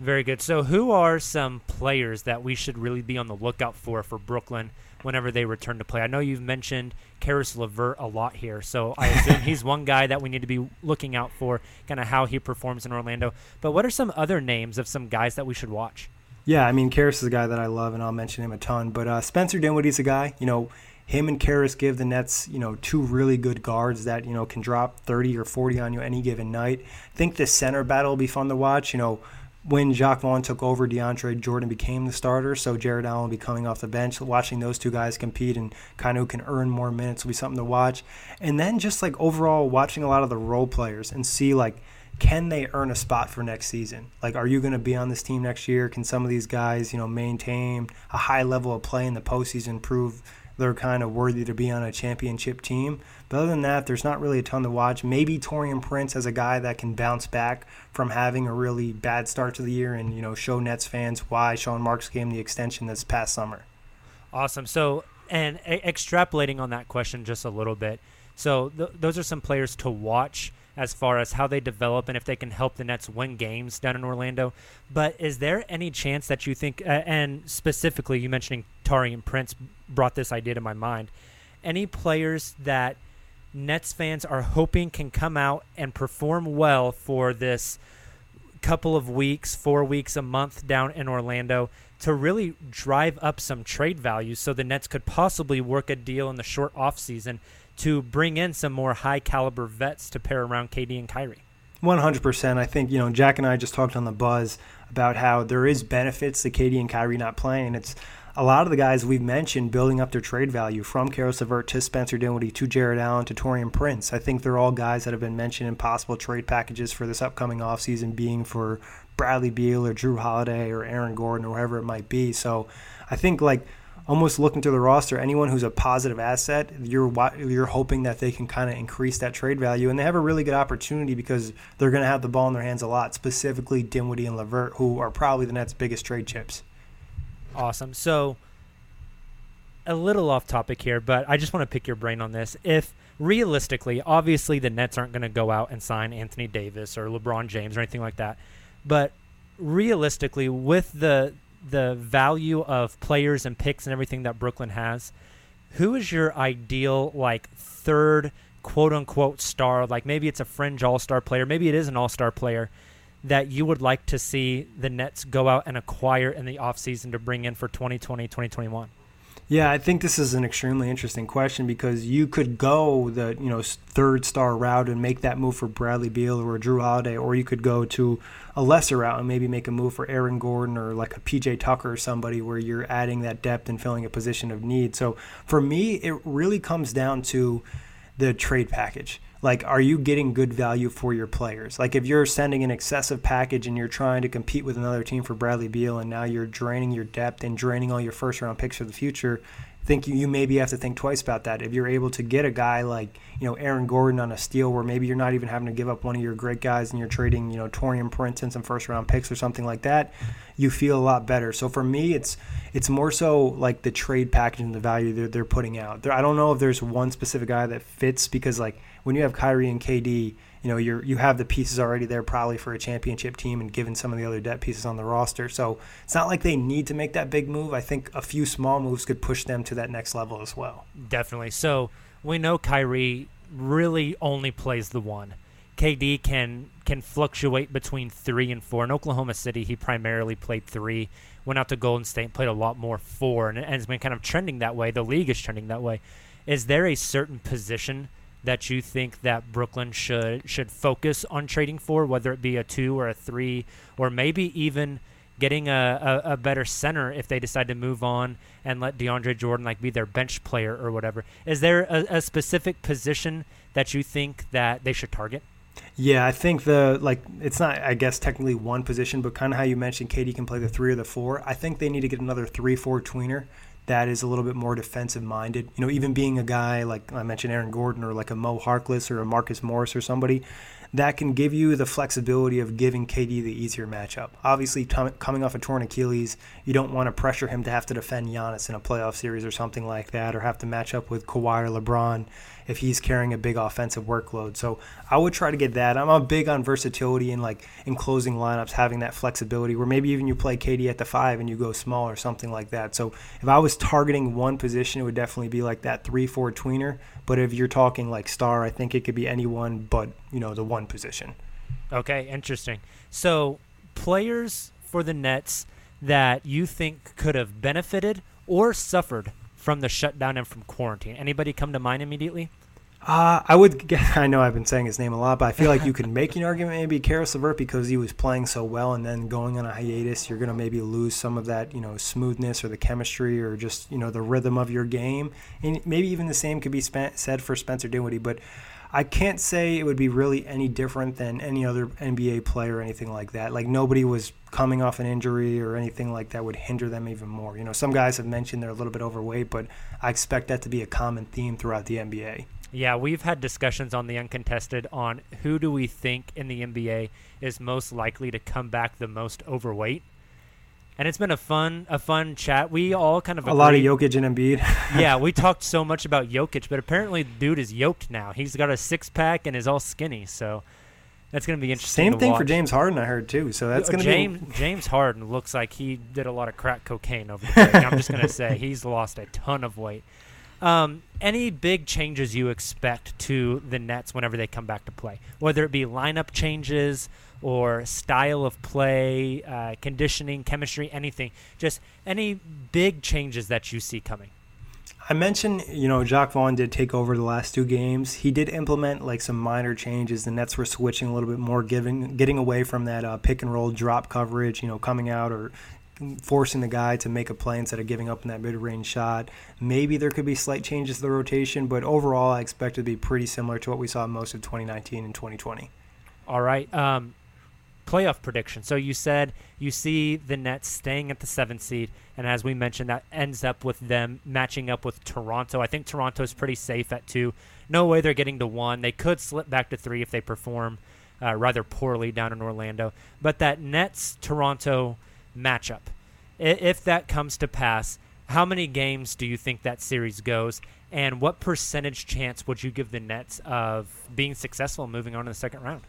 Very good. So, who are some players that we should really be on the lookout for for Brooklyn whenever they return to play? I know you've mentioned Caris LeVert a lot here, so I assume he's one guy that we need to be looking out for, kind of how he performs in Orlando. But what are some other names of some guys that we should watch? Yeah, I mean, Caris is a guy that I love, and I'll mention him a ton. But uh, Spencer Dinwiddie's a guy, you know, him and Caris give the Nets, you know, two really good guards that, you know, can drop 30 or 40 on you any given night. I think the center battle will be fun to watch. You know, when Jacque Vaughn took over, DeAndre Jordan became the starter. So Jarrett Allen will be coming off the bench. Watching those two guys compete and kind of who can earn more minutes will be something to watch. And then just like overall watching a lot of the role players and see like can they earn a spot for next season? Like, are you going to be on this team next year? Can some of these guys, you know, maintain a high level of play in the postseason, prove they're kind of worthy to be on a championship team. But other than that, there's not really a ton to watch. Maybe Taurean Prince as a guy that can bounce back from having a really bad start to the year and you know show Nets fans why Sean Marks gave him the extension this past summer. Awesome. So, and a- extrapolating on that question just a little bit. So, th- those are some players to watch as far as how they develop and if they can help the Nets win games down in Orlando. But is there any chance that you think, uh, and specifically you mentioning Taurean Prince brought this idea to my mind, any players that Nets fans are hoping can come out and perform well for this couple of weeks, four weeks, a month down in Orlando to really drive up some trade value so the Nets could possibly work a deal in the short offseason to bring in some more high caliber vets to pair around KD and Kyrie. 100%. I think, you know, Jack and I just talked on the buzz about how there is benefits to KD and Kyrie not playing. It's a lot of the guys we've mentioned building up their trade value from Caris LeVert to Spencer Dinwiddie to Jarrett Allen to Taurean Prince. I think they're all guys that have been mentioned in possible trade packages for this upcoming offseason being for Bradley Beal or Jrue Holiday or Aaron Gordon or whoever it might be. So I think like – almost looking through the roster, anyone who's a positive asset, you're you're hoping that they can kind of increase that trade value, and they have a really good opportunity because they're going to have the ball in their hands a lot. Specifically, Dinwiddie and LeVert, who are probably the Nets' biggest trade chips. Awesome. So, a little off topic here, but I just want to pick your brain on this. If realistically, obviously, the Nets aren't going to go out and sign Anthony Davis or LeBron James or anything like that, but realistically, with the the value of players and picks and everything that Brooklyn has, who is your ideal like third quote unquote star? Like maybe it's a fringe all star player, maybe it is an all star player that you would like to see the Nets go out and acquire in the offseason to bring in for 2020, 2021? Yeah, I think this is an extremely interesting question because you could go the you know third star route and make that move for Bradley Beal or Jrue Holiday, or you could go to a lesser route and maybe make a move for Aaron Gordon or like a PJ Tucker or somebody where you're adding that depth and filling a position of need. So for me, it really comes down to the trade package. Like, are you getting good value for your players? Like, if you're sending an excessive package and you're trying to compete with another team for Bradley Beal, and now you're draining your depth and draining all your first round picks for the future, think you, you maybe have to think twice about that. If you're able to get a guy like, you know, Aaron Gordon on a steal where maybe you're not even having to give up one of your great guys and you're trading, you know, Taurean Prince and some first round picks or something like that, you feel a lot better. So for me, it's it's more so like the trade package and the value they're, they're putting out. There, I don't know if there's one specific guy that fits because like when you have Kyrie and KD, you know, you're you have the pieces already there probably for a championship team and given some of the other debt pieces on the roster. So it's not like they need to make that big move. I think a few small moves could push them to that next level as well. Definitely. So we know Kyrie really only plays the one. KD can can fluctuate between three and four. In Oklahoma City, he primarily played three. Went out to Golden State, played a lot more four, and, and has been kind of trending that way. The league is trending that way. Is there a certain position that you think that Brooklyn should should focus on trading for, whether it be a two or a three, or maybe even getting a, a, a, better center if they decide to move on and let DeAndre Jordan like be their bench player or whatever. Is there a, a specific position that you think that they should target? Yeah, I think the like it's not I guess technically one position, but kind of how you mentioned KD can play the three or the four. I think they need to get another three four tweener that is a little bit more defensive minded. You know, even being a guy like I mentioned Aaron Gordon or like a Mo Harkless or a Marcus Morris or somebody that can give you the flexibility of giving KD the easier matchup. Obviously, t- coming off a torn Achilles, you don't want to pressure him to have to defend Giannis in a playoff series or something like that, or have to match up with Kawhi or LeBron if he's carrying a big offensive workload. So I would try to get that. I'm big on versatility and like in closing lineups, having that flexibility where maybe even you play KD at the five and you go small or something like that. So if I was targeting one position, it would definitely be like that three four tweener. But if you're talking like star, I think it could be anyone but you know the one position. Okay, interesting. So players for the Nets that you think could have benefited or suffered from the shutdown and from quarantine? Anybody come to mind immediately? Uh, I would. I know I've been saying his name a lot, but I feel like you could make an argument maybe Caris LeVert because he was playing so well, and then going on a hiatus, you're going to maybe lose some of that, you know, smoothness or the chemistry or just you know the rhythm of your game, and maybe even the same could be spent, said for Spencer Dinwiddie. But I can't say it would be really any different than any other NBA player or anything like that. Like nobody was coming off an injury or anything like that would hinder them even more. You know, some guys have mentioned they're a little bit overweight, but I expect that to be a common theme throughout the NBA. Yeah, we've had discussions on the uncontested on who do we think in the NBA is most likely to come back the most overweight and it's been a fun a fun chat. We all kind of a lot of Jokic and Embiid. yeah, we talked so much about Jokic, but apparently, dude is yoked now. He's got a six pack and is all skinny. So that's going to be interesting. Same thing watch. for James Harden, I heard too. So that's going to James be... James Harden looks like he did a lot of crack cocaine over the break. I'm just going to say he's lost a ton of weight. Um, any big changes you expect to the Nets whenever they come back to play, whether it be lineup changes or style of play, uh, conditioning, chemistry, anything. Just any big changes that you see coming. I mentioned, you know, Jacque Vaughn did take over the last two games. He did implement like some minor changes. The Nets were switching a little bit more, giving, getting away from that uh, pick and roll drop coverage, you know, coming out or forcing the guy to make a play instead of giving up in that mid-range shot. Maybe there could be slight changes to the rotation, but overall, I expect it to be pretty similar to what we saw most of 2019 and 2020. All right. Um, playoff prediction. So you said you see the Nets staying at the seventh seed, and as we mentioned, that ends up with them matching up with Toronto. I think Toronto's pretty safe at two. No way they're getting to one. They could slip back to three if they perform uh, rather poorly down in Orlando. But that Nets Toronto matchup, if that comes to pass, how many games do you think that series goes? And what percentage chance would you give the Nets of being successful moving on to the second round?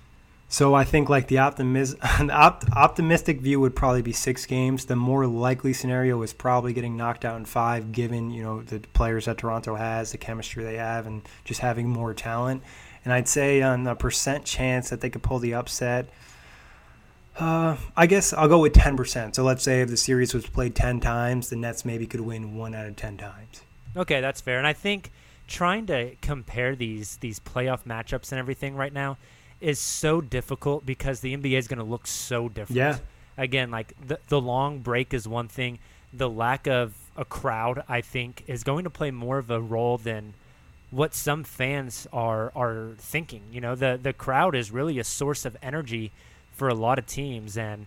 So I think like the op- optimistic view would probably be six games. The more likely scenario is probably getting knocked out in five, given you know the players that Toronto has, the chemistry they have, and just having more talent. And I'd say on a percent chance that they could pull the upset, uh, I guess I'll go with ten percent. So let's say if the series was played ten times, the Nets maybe could win one out of ten times. Okay, that's fair. And I think trying to compare these these playoff matchups and everything right now is so difficult because the NBA is going to look so different. Yeah. Again, like the the long break is one thing. The lack of a crowd, I think, is going to play more of a role than what some fans are are thinking. You know, the the crowd is really a source of energy for a lot of teams, and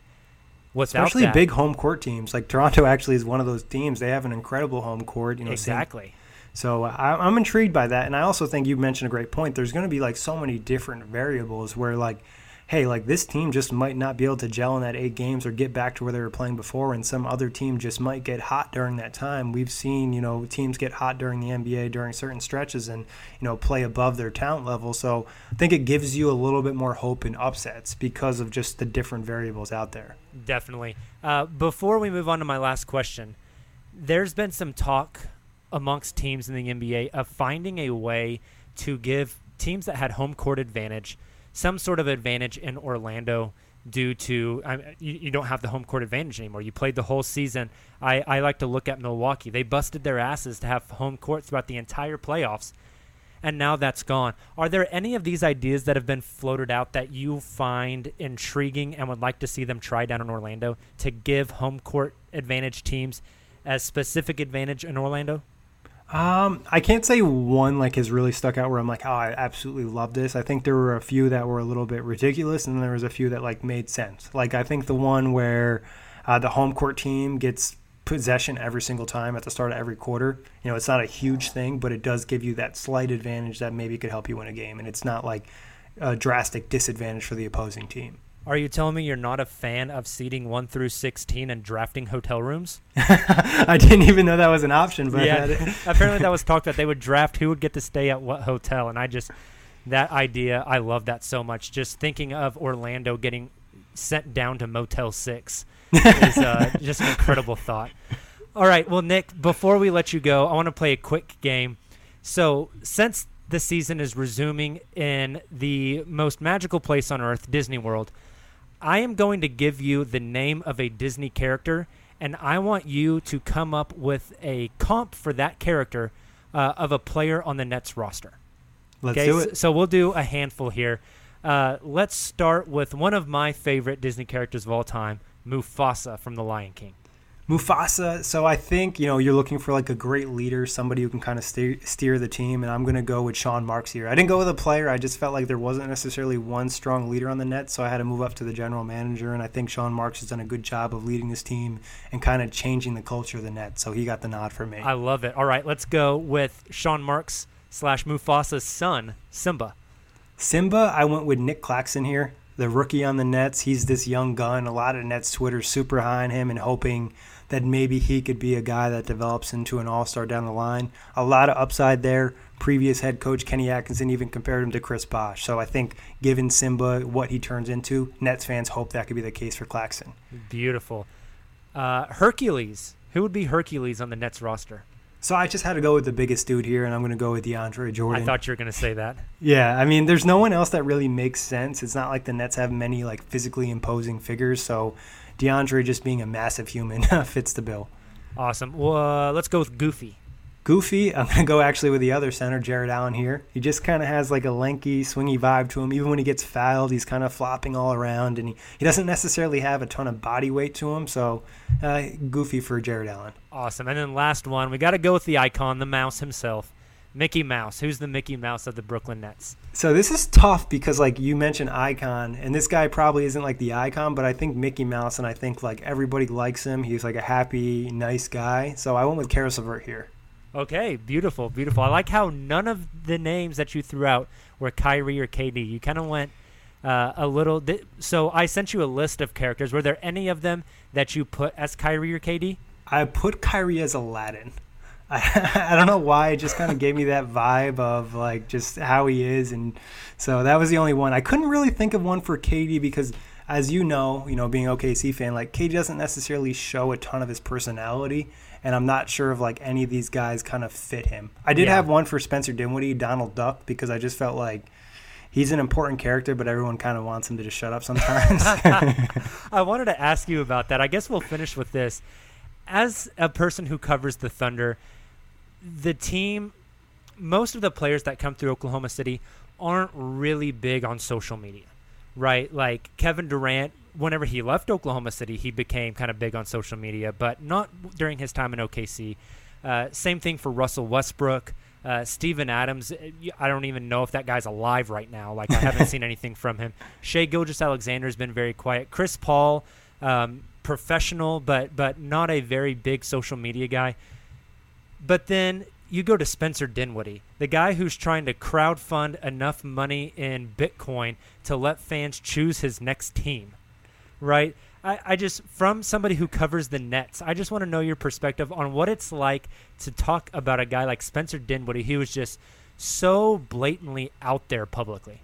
Without Especially that- big home court teams. Like Toronto actually is one of those teams. They have an incredible home court. You know, same- Exactly. So I, I'm intrigued by that, and I also think you mentioned a great point. There's going to be like so many different variables where like, hey, like this team just might not be able to gel in that eight games or get back to where they were playing before, and some other team just might get hot during that time. We've seen you know teams get hot during the NBA during certain stretches and you know play above their talent level. So I think it gives you a little bit more hope in upsets because of just the different variables out there. Definitely. Uh, before we move on to my last question, there's been some talk amongst teams in the NBA of finding a way to give teams that had home court advantage some sort of advantage in Orlando due to I, you, you don't have the home court advantage anymore. You played the whole season. I, I like to look at Milwaukee. They busted their asses to have home court throughout the entire playoffs, and now that's gone. Are there any of these ideas that have been floated out that you find intriguing and would like to see them try down in Orlando to give home court advantage teams a specific advantage in Orlando? Um, I can't say one like has really stuck out where I'm like, oh, I absolutely love this. I think there were a few that were a little bit ridiculous, and there was a few that like made sense. Like I think the one where uh, the home court team gets possession every single time at the start of every quarter. You know, it's not a huge thing, but it does give you that slight advantage that maybe could help you win a game, and it's not like a drastic disadvantage for the opposing team. Are you telling me you're not a fan of seating 1 through 16 and drafting hotel rooms? I didn't even know that was an option, but yeah, apparently that was talked about. They would draft who would get to stay at what hotel, and I just that idea, I love that so much. Just thinking of Orlando getting sent down to Motel Six is uh, just an incredible thought. All right, well, Nick, before we let you go, I want to play a quick game. So, since the season is resuming in the most magical place on earth, Disney World, I am going to give you the name of a Disney character, and I want you to come up with a comp for that character uh, of a player on the Nets roster. Let's Okay, do it. So we'll do a handful here. Uh, let's start with one of my favorite Disney characters of all time, Mufasa from The Lion King. Mufasa. So I think you know you're looking for like a great leader, somebody who can kind of steer, steer the team, and I'm gonna go with Sean Marks here. I didn't go with a player. I just felt like there wasn't necessarily one strong leader on the net, so I had to move up to the general manager, and I think Sean Marks has done a good job of leading this team and kind of changing the culture of the net. So he got the nod for me. I love it. All right, let's go with Sean Marks slash Mufasa's son, Simba. Simba, I went with Nic Claxton here, the rookie on the Nets. He's this young gun. A lot of Nets Twitter super high on him and hoping that maybe he could be a guy that develops into an all star down the line. A lot of upside there. Previous head coach Kenny Atkinson even compared him to Chris Bosh. So I think given Simba what he turns into, Nets fans hope that could be the case for Claxton. Beautiful. Uh, Hercules. Who would be Hercules on the Nets roster? So I just had to go with the biggest dude here, and I'm going to go with DeAndre Jordan. I thought you were going to say that. Yeah, I mean, there's no one else that really makes sense. It's not like the Nets have many like physically imposing figures, so DeAndre just being a massive human fits the bill. Awesome. Well, uh, let's go with Goofy. Goofy, I'm gonna go actually with the other center, Jarrett Allen here. He just kind of has like a lanky, swingy vibe to him. Even when he gets fouled, he's kind of flopping all around, and he, he doesn't necessarily have a ton of body weight to him. So, uh, Goofy for Jarrett Allen. Awesome. And then last one, we got to go with the icon, the mouse himself, Mickey Mouse. Who's the Mickey Mouse of the Brooklyn Nets? So this is tough because like you mentioned icon and this guy probably isn't like the icon, but I think Mickey Mouse and I think like everybody likes him. He's like a happy, nice guy. So I went with Caris LeVert here. Okay, beautiful, beautiful. I like how none of the names that you threw out were Kyrie or KD. You kind of went uh, a little. Di- so I sent you a list of characters. Were there any of them that you put as Kyrie or KD? I put Kyrie as Aladdin. I, I don't know why it just kind of gave me that vibe of like just how he is and so that was the only one. I couldn't really think of one for KD because as you know, you know, being OKC fan, like KD doesn't necessarily show a ton of his personality and I'm not sure if like any of these guys kind of fit him. I did Yeah. have one for Spencer Dinwiddie, Donald Duck, because I just felt like he's an important character, but everyone kind of wants him to just shut up sometimes. I wanted to ask you about that. I guess we'll finish with this. As a person who covers the Thunder, the team, most of the players that come through Oklahoma City aren't really big on social media, right? Like Kevin Durant, whenever he left Oklahoma City, he became kind of big on social media, but not during his time in OKC. Uh, same thing for Russell Westbrook. Uh, Steven Adams, I don't even know if that guy's alive right now. Like, I haven't seen anything from him. Shai Gilgeous-Alexander has been very quiet. Chris Paul, um, professional, but but not a very big social media guy. But then you go to Spencer Dinwiddie, the guy who's trying to crowdfund enough money in Bitcoin to let fans choose his next team, right? I, I just, from somebody who covers the Nets, I just want to know your perspective on what it's like to talk about a guy like Spencer Dinwiddie, He was just so blatantly out there publicly.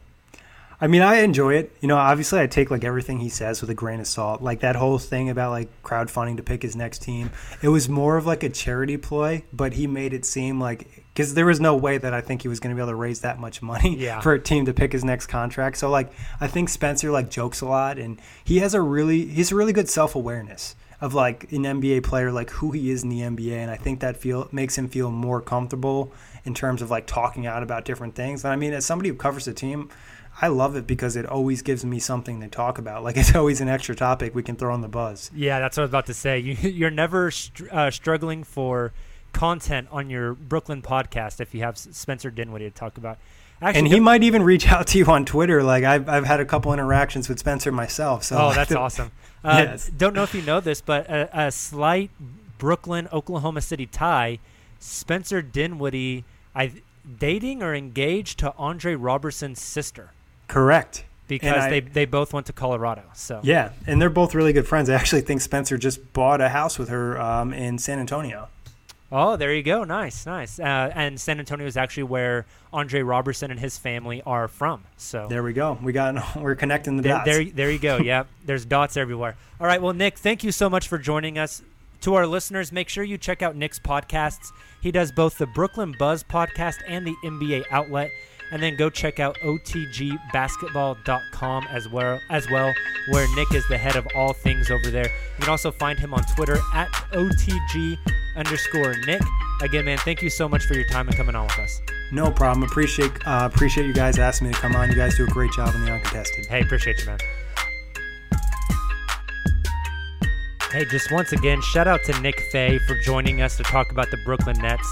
I mean, I enjoy it. You know, obviously, I take like everything he says with a grain of salt. Like that whole thing about like crowdfunding to pick his next team. It was more of like a charity ploy, but he made it seem like because there was no way that I think he was going to be able to raise that much money Yeah. for a team to pick his next contract. So like, I think Spencer like jokes a lot, and he has a really he's a really good self awareness of like an NBA player, like who he is in the NBA, and I think that feel makes him feel more comfortable in terms of like talking out about different things. And I mean, as somebody who covers the team. I love it because it always gives me something to talk about. Like it's always an extra topic we can throw on the buzz. Yeah, that's what I was about to say. You, you're never str- uh, struggling for content on your Brooklyn podcast if you have Spencer Dinwiddie to talk about. Actually, and he might even reach out to you on Twitter. Like I've, I've had a couple interactions with Spencer myself. So Oh, that's awesome. Uh, Yes. Don't know if you know this, but a, a slight Brooklyn Oklahoma City tie. Spencer Dinwiddie, I dating or engaged to Andre Roberson's sister Correct. because I- they they both went to Colorado. So Yeah, and they're both really good friends. I actually think Spencer just bought a house with her um, in San Antonio. Oh, there you go. Nice, nice. Uh, and San Antonio is actually where Andre Roberson and his family are from. So There we go. We got we're connecting the There, dots. there, there you go. yeah, there's dots everywhere. All right. Well, Nick, thank you so much for joining us. To our listeners, make sure you check out Nick's podcasts. He does both the Brooklyn Buzz podcast and the NBA Outlet. And then go check out otgbasketball.com as well, as well, where Nick is the head of all things over there. You can also find him on Twitter at otg underscore Nick. Again, man, thank you so much for your time and coming on with us. no problem. Appreciate uh, appreciate you guys asking me to come on. You guys do a great job in the uncontested. Hey, appreciate you, man. Hey, just once again, shout out to Nick Fay for joining us to talk about the Brooklyn Nets.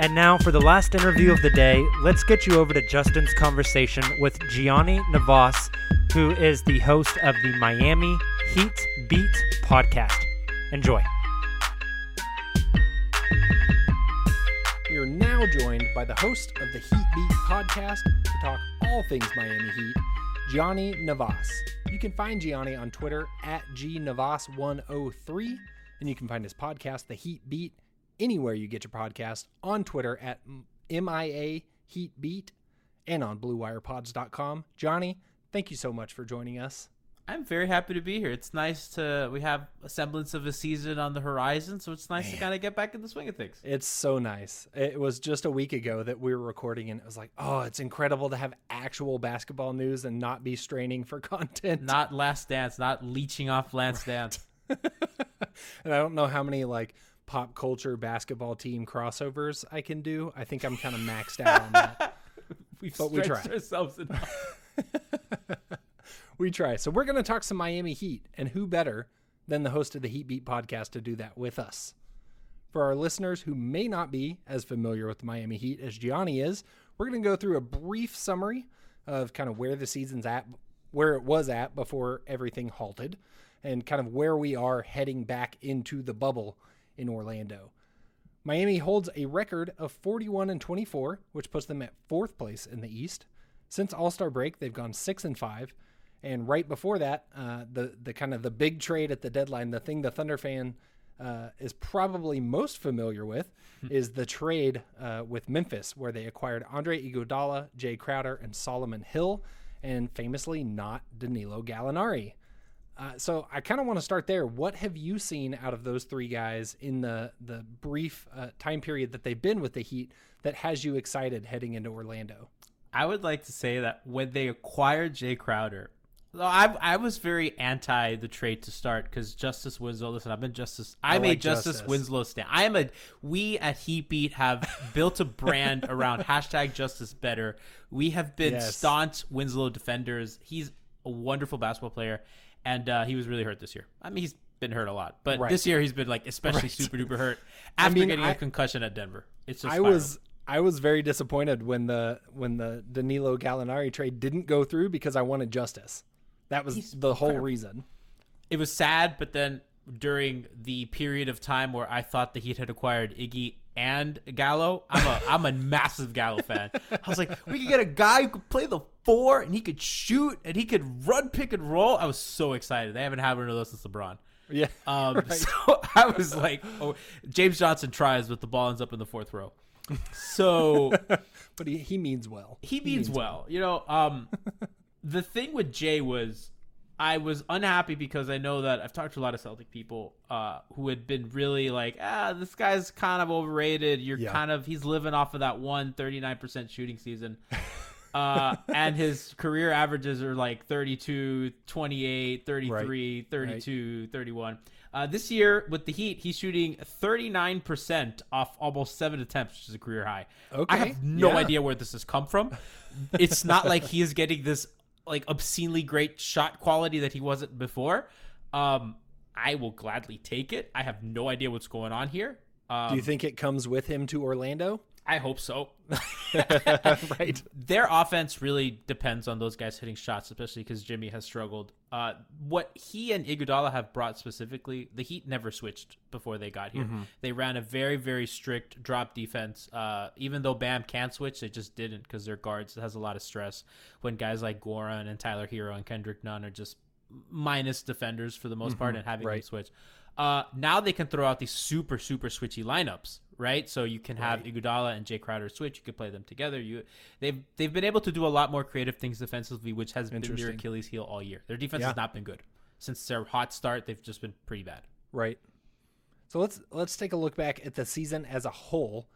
And now, for the last interview of the day, let's get you over to Justin's conversation with Gianni Navas, who is the host of the Miami Heat Beat podcast. Enjoy. We are now joined by the host of the Heat Beat podcast to talk all things Miami Heat, Gianni Navas. You can find Gianni on Twitter at gnavas103, and you can find his podcast, The Heat Beat, anywhere you get your podcast, on Twitter at MIA Heat Beat and on BlueWirePods.com. Gianni, thank you so much for joining us. I'm very happy to be here. It's nice to we have a semblance of a season on the horizon, so it's nice to kind of get back in the swing of things. It's so nice. It was just a week ago that we were recording, and it was like, oh, it's incredible to have actual basketball news and not be straining for content. Not Last Dance, not leeching off Last Dance. and I don't know how many like pop culture basketball team crossovers I can do. I think I'm kind of maxed out on that. We've But we try. ourselves enough. We try. So we're going to talk some Miami Heat, and who better than the host of the Heat Beat podcast to do that with us? For our listeners who may not be as familiar with the Miami Heat as Gianni is, we're going to go through a brief summary of kind of where the season's at, where it was at before everything halted, and kind of where we are heading back into the bubble in Orlando. Miami holds a record of 41 and 24, which puts them at fourth place in the East. Since All Star break, they've gone six and five, and right before that, uh, the the kind of the big trade at the deadline, the thing the Thunder fan uh, is probably most familiar with, is the trade uh, with Memphis, where they acquired Andre Iguodala, Jae Crowder, and Solomon Hill, and famously not Danilo Gallinari. Uh, so I kind of want to start there. What have you seen out of those three guys in the the brief uh, time period that they've been with the Heat that has you excited heading into Orlando? I would like to say that when they acquired Jae Crowder, I I was very anti the trade to start because Justice Winslow. Listen, I've been Justice. I, I made like Justice, Justice. Winslow stand. I am a. We at Heat Beat have built a brand around hashtag Justice Better. We have been Yes. staunch Winslow defenders. He's a wonderful basketball player, and uh, he was really hurt this year. I mean, he's been hurt a lot, but Right. this year he's been like especially Right. super duper hurt I after mean, getting I- a concussion at Denver. It's just I was I was very disappointed when the when the Danilo Gallinari trade didn't go through because I wanted justice. That was He's the whole incredible. reason. it was sad, but then during the period of time where I thought the Heat had acquired Iggy and Gallo, I'm a I'm a massive Gallo fan. I was like, we could get a guy who could play the four and he could shoot and he could run pick and roll. I was so excited. They haven't had one of those since LeBron. Yeah. Um, right. so I was like, oh, James Johnson tries, but the ball ends up in the fourth row. So, but he, he means well. He means, well. You know, um, the thing with Jae was I was unhappy because I know that I've talked to a lot of Celtic people uh, who had been really like, ah, this guy's kind of overrated. You're Yeah. kind of he's living off of that one 39% shooting season. Uh, and his career averages are like 32, 28, 33, 32, 31. Uh, this year with the Heat, he's shooting 39% off almost seven attempts, which is a career high. I have no yeah. idea where this has come from. It's not like he is getting this like obscenely great shot quality that he wasn't before. Um, I will gladly take it. I have no idea what's going on here. Um, Do you think it comes with him to Orlando? I hope so. right. Their offense really depends on those guys hitting shots, especially because Jimmy has struggled. Uh, what he and Iguodala have brought specifically, the Heat never switched before they got here. Mhm. They ran a very, very strict drop defense. Uh, even though Bam can switch, they just didn't because their guards has a lot of stress. When guys like Goran and Tyler Herro and Kendrick Nunn are just minus defenders for the most part Mhm. and having them Right. switch. Uh, now they can throw out these super super switchy lineups, right? So you can have Right. Iguodala and Jae Crowder switch. You can play them together. You they've they've been able to do a lot more creative things defensively, which has been their. Achilles heel all year. Their defense Yeah. has not been good since their hot start. They've just been pretty bad. Right. So let's let's take a look back at the season as a whole.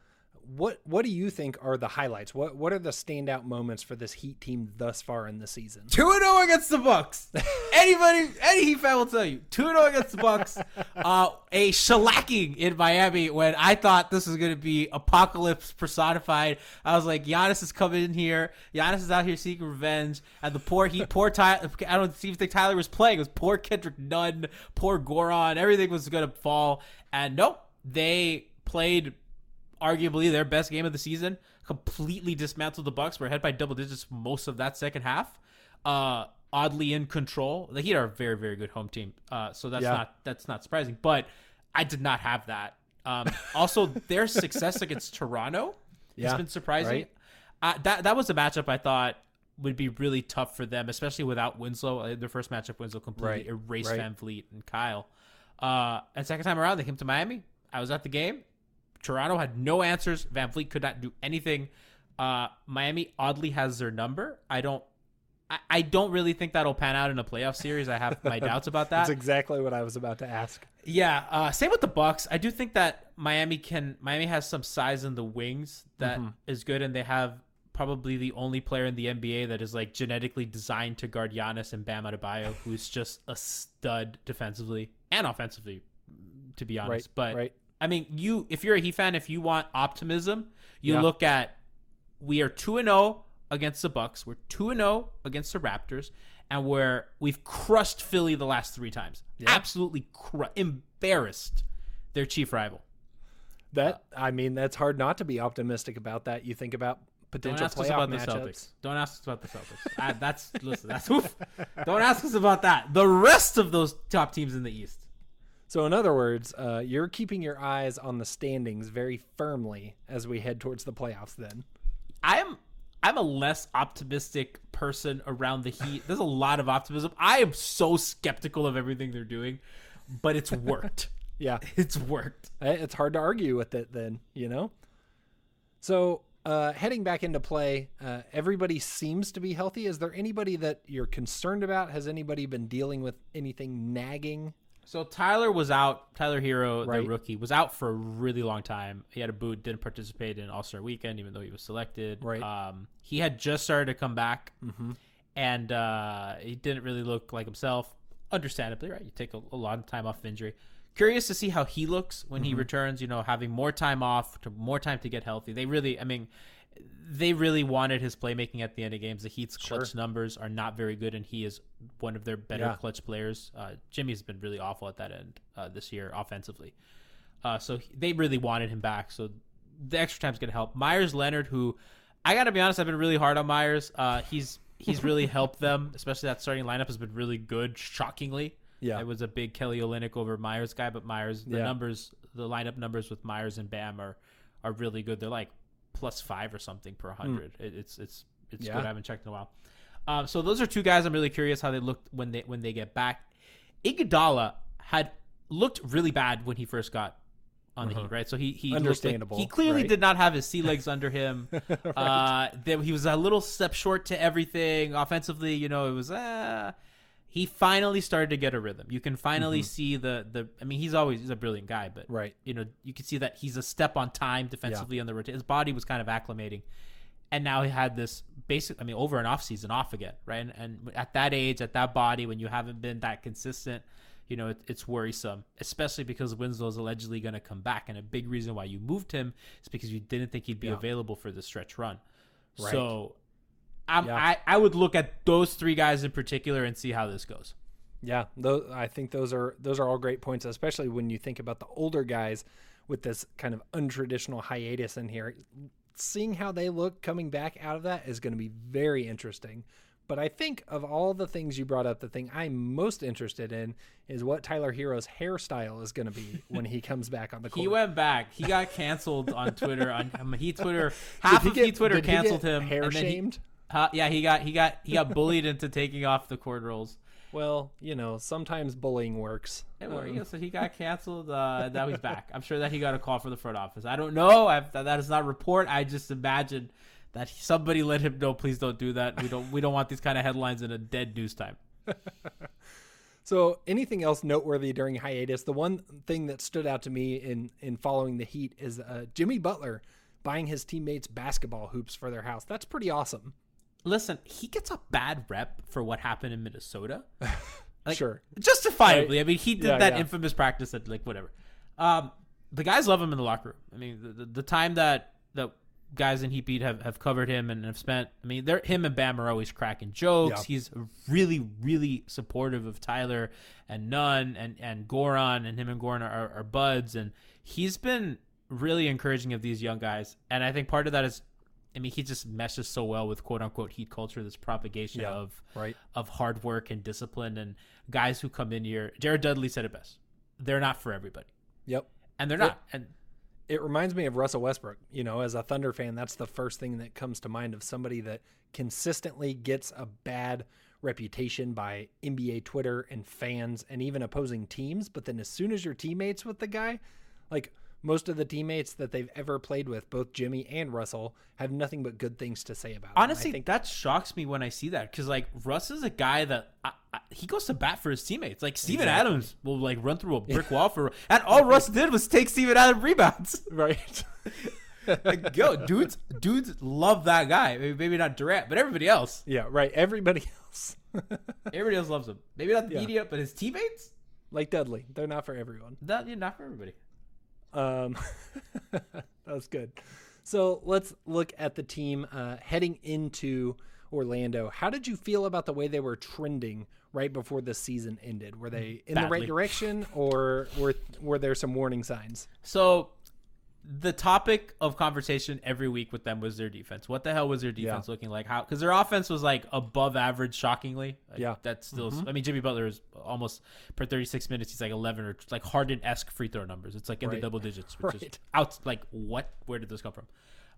What what do you think are the highlights? What what are the standout moments for this Heat team thus far in the season? Two and zero against the Bucks. Anybody, any Heat fan will tell you, two and zero against the Bucks. Uh, a shellacking in Miami when I thought this was going to be apocalypse personified. I was like, Giannis is coming in here. Giannis is out here seeking revenge, and the poor Heat, poor Tyler. I don't even think Tyler was playing. It was poor Kendrick Nunn, poor Goran. Everything was going to fall, and nope, they played arguably their best game of the season. Completely dismantled the Bucks. Were ahead by double digits most of that second half. Uh, oddly in control. The Heat are a very very good home team. Uh, so that's Yeah. not that's not surprising. But I did not have that. Um, also, their success against Toronto Yeah, has been surprising. right. Uh, that that was a matchup I thought would be really tough for them, especially without Winslow. Uh, Their first matchup, Winslow completely Right, erased right. VanVleet and Kyle. Uh, and second time around, they came to Miami. I was at the game. Toronto had no answers. VanVleet could not do anything. Uh, Miami oddly has their number. I don't. I, I don't really think that'll pan out in a playoff series. I have my doubts about that. That's exactly what I was about to ask. Yeah, uh, same with the Bucks. I do think that Miami can. Miami has some size in the wings that is Mhm. good, and they have probably the only player in the NBA that is like genetically designed to guard Giannis and Bam Adebayo, who's just a stud defensively and offensively, to be honest. Right, but right. I mean, you if you're a Heat fan, if you want optimism, you Yeah. look at we are two and zero against the Bucks. We're two and zero against the Raptors, and we're we've crushed Philly the last three times. Absolutely cru- embarrassed their chief rival. That I mean, that's hard not to be optimistic about that. You think about potential Don't potential ask us playoff about the matchups. Celtics. Don't ask us about the Celtics. I, that's listen. That's oof. Don't ask us about that. The rest of those top teams in the East. So, in other words, uh, you're keeping your eyes on the standings very firmly as we head towards the playoffs. Then, I'm I'm a less optimistic person around the Heat. There's a lot of optimism. I am so skeptical of everything they're doing, but it's worked. yeah, it's worked. It's hard to argue with it. Then, you know. So, uh, heading back into play, uh, everybody seems to be healthy. Is there anybody that you're concerned about? Has anybody been dealing with anything nagging? So Tyler was out. Tyler Herro, Right. the rookie, was out for a really long time. He had a boot, didn't participate in All Star Weekend, even though he was selected. Right. Um, he had just started to come back, Mhm. and uh, he didn't really look like himself. Understandably, right? You take a, a lot of time off of injury. Curious to see how he looks when he Mhm. returns. You know, having more time off, to more time to get healthy. They really, I mean, they really wanted his playmaking at the end of games. The Heat's clutch Sure. numbers are not very good, and he is one of their better Yeah. clutch players. Uh, Jimmy's been really awful at that end uh, this year offensively. Uh, so he- they really wanted him back. So the extra time's going to help. Meyers Leonard, who I got to be honest, I've been really hard on Meyers. Uh, he's he's really helped them, especially that starting lineup has been really good, shockingly. Yeah. it was a big Kelly Olynyk over Meyers guy, but Meyers the Yeah. numbers, the lineup numbers with Meyers and Bam are are really good. They're like plus five or something per hundred. It, it's it's it's Yeah. good. I haven't checked in a while. Um, so those are two guys I'm really curious how they looked when they when they get back. Iguodala had looked really bad when he first got on the Heat, right? So he he looked like- Understandable, he clearly right? did not have his sea legs under him. uh, there, he was a little step short to everything offensively. You know, it was. Uh, he finally started to get a rhythm. You can finally mm-hmm. see the the. I mean, he's always he's a brilliant guy, but Right. You know, you can see that he's a step on time defensively on the rotation. His body was kind of acclimating, and now he had this basic. I mean, over and off season, off again, right? And, and at that age, at that body, when you haven't been that consistent, you know, it, it's worrisome, especially because Winslow's allegedly going to come back, and a big reason why you moved him is because you didn't think he'd be Yeah. available for the stretch run. Right. So. I'm, Yeah. I, I would look at those three guys in particular and see how this goes. Yeah, those, I think those are those are all great points, especially when you think about the older guys with this kind of untraditional hiatus in here. Seeing how they look coming back out of that is going to be very interesting. But I think of all the things you brought up, the thing I'm most interested in is what Tyler Herro's hairstyle is going to be when he comes back on the court. He went back. He got canceled on Twitter. On um, he Twitter, half he of get- he Twitter he canceled get him. hair and then he- yeah, he got he got he got bullied into taking off the cord rolls. well, you know, sometimes bullying works. It worked. Um, Yeah, so he got canceled. Uh, now he's back. I'm sure that he got a call from the front office. I don't know. I've, that, that is not a report. I just imagine that somebody let him know. Please don't do that. We don't. We don't want these kind of headlines in a dead news time. So, anything else noteworthy during hiatus? The one thing that stood out to me in in following the Heat is uh, Jimmy Butler buying his teammates basketball hoops for their house. That's pretty awesome. Listen, he gets a bad rep for what happened in Minnesota. Like, Sure. justifiably. Right. I mean, he did Yeah, that yeah. infamous practice that, like, whatever. Um, the guys love him in the locker room. I mean, the, the, the time that that guys in Heat Beat have, have covered him and have spent. I mean, they're him and Bam are always cracking jokes. Yeah. He's really, really supportive of Tyler and Nunn and and Goran, and him and Goran are, are buds, and he's been really encouraging of these young guys. And I think part of that is. I mean, he just meshes so well with quote unquote heat culture, this propagation Yeah, of right. of hard work and discipline and guys who come in here. Jared Dudley said it best. They're not for everybody. Yep. And they're not. And It reminds me of Russell Westbrook. You know, as a Thunder fan, that's the first thing that comes to mind of somebody that consistently gets a bad reputation by NBA Twitter and fans and even opposing teams. But then as soon as you're teammates with the guy, like most of the teammates that they've ever played with, both Jimmy and Russell, have nothing but good things to say about him. I honestly, think that shocks me when I see that because like Russ is a guy that I, I, he goes to bat for his teammates. Like Steven Exactly. Adams will like run through a brick wall for, and all Russ did was take Steven Adams rebounds. right. like, yo, dudes, dudes love that guy. Maybe, maybe not Durant, but everybody else. yeah, right. Everybody else, Everybody else loves him. Maybe not the Yeah. media, but his teammates. like Dudley, they're not for everyone. That yeah, not for everybody. Um, that was good. So let's look at the team uh, heading into Orlando. How did you feel about the way they were trending right before the season ended? Were they in the right direction, or were were there some warning signs? So the topic of conversation every week with them was their defense. What the hell was their defense looking like? How because their offense was like above average, shockingly. Like, Yeah. that's still. Mhm. I mean, Jimmy Butler is almost per thirty six minutes. He's like eleven or like Harden esque free throw numbers. It's like in Right. the double digits, which is Right. out. Like what? Where did this come from?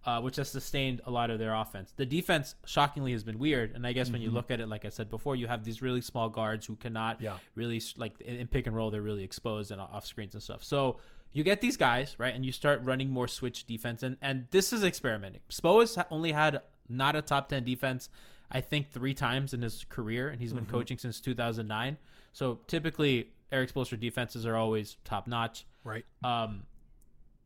Uh, which has sustained a lot of their offense. The defense, shockingly, has been weird. And I guess when you Mhm. look at it, like I said before, you have these really small guards who cannot Yeah. really like in pick and roll. They're really exposed and off screens and stuff. So you get these guys right, and you start running more switch defense. And and this is experimenting. Spo has only had not a top ten defense, I think, three times in his career, and he's been Mhm. coaching since 2009. So typically, Erik Spoelstra defenses are always top notch. Right. Um,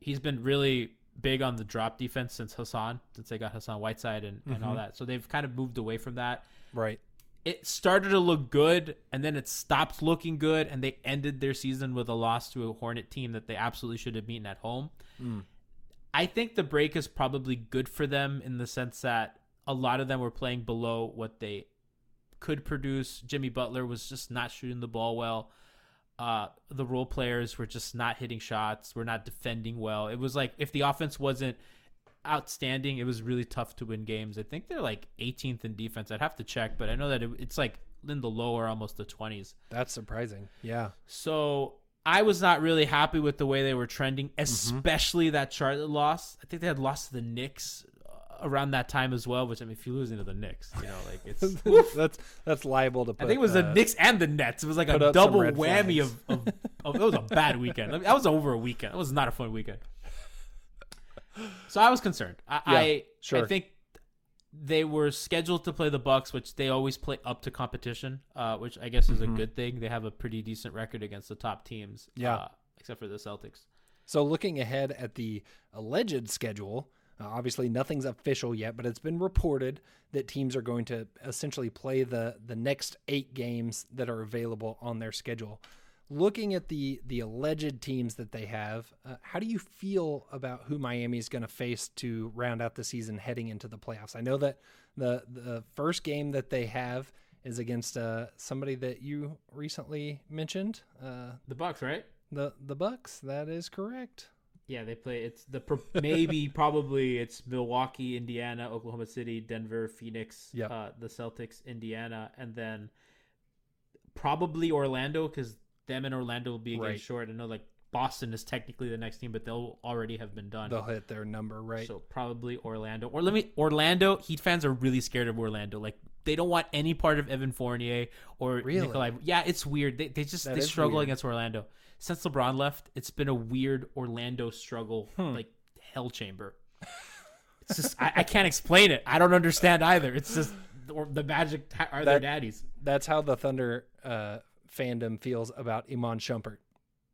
he's been really big on the drop defense since Hassan, since they got Hassan Whiteside and, and all Mhm. that. So they've kind of moved away from that. Right. It started to look good, and then it stopped looking good, and they ended their season with a loss to a Hornet team that they absolutely should have beaten at home. Mm. I think the break is probably good for them in the sense that a lot of them were playing below what they could produce. Jimmy Butler was just not shooting the ball well. Uh, the role players were just not hitting shots. We're not defending well. It was like if the offense wasn't outstanding, it was really tough to win games. I think they're like 18th in defense. I'd have to check, but I know that it, it's like in the lower, almost the twenties. That's surprising. Yeah. So I was not really happy with the way they were trending, Mm-hmm. especially that Charlotte loss. I think they had lost to the Knicks uh, around that time as well. Which I mean, if you lose into the Knicks, you know, like it's. that's that's liable to. Put, I think it was the uh, Knicks and the Nets. It was like a double whammy of, of, of. It was a bad weekend. I mean, that was over a weekend. It was not a fun weekend. So I was concerned. I, Yeah, I, sure. I think they were scheduled to play the Bucks, which they always play up to competition, uh, which I guess is Mhm. a good thing. They have a pretty decent record against the top teams. Yeah. uh, except for the Celtics. So looking ahead at the alleged schedule, uh, obviously nothing's official yet, but it's been reported that teams are going to essentially play the the next eight games that are available on their schedule. Looking at the the alleged teams that they have, uh, how do you feel about who Miami is going to face to round out the season heading into the playoffs? I know that the the first game that they have is against uh, somebody that you recently mentioned, uh, The Bucks, right? the the Bucks. That is correct. Yeah, they play. It's the maybe probably it's Milwaukee, Indiana, Oklahoma City, Denver, Phoenix, Yep. uh, the Celtics, Indiana, and then probably Orlando because them and Orlando will be again Right. short. I know like Boston is technically the next team, but they'll already have been done. They'll hit their number, right? So probably Orlando. Or let me Orlando. Heat fans are really scared of Orlando. Like they don't want any part of Evan Fournier or Really? Nikolai. Yeah, it's weird. They, they just That they struggle weird. against Orlando. Since LeBron left, it's been a weird Orlando struggle, Hmm. like hell chamber. It's just I, I can't explain it. I don't understand either. It's just or the Magic are their daddies. That's how the Thunder uh, fandom feels about Iman Shumpert.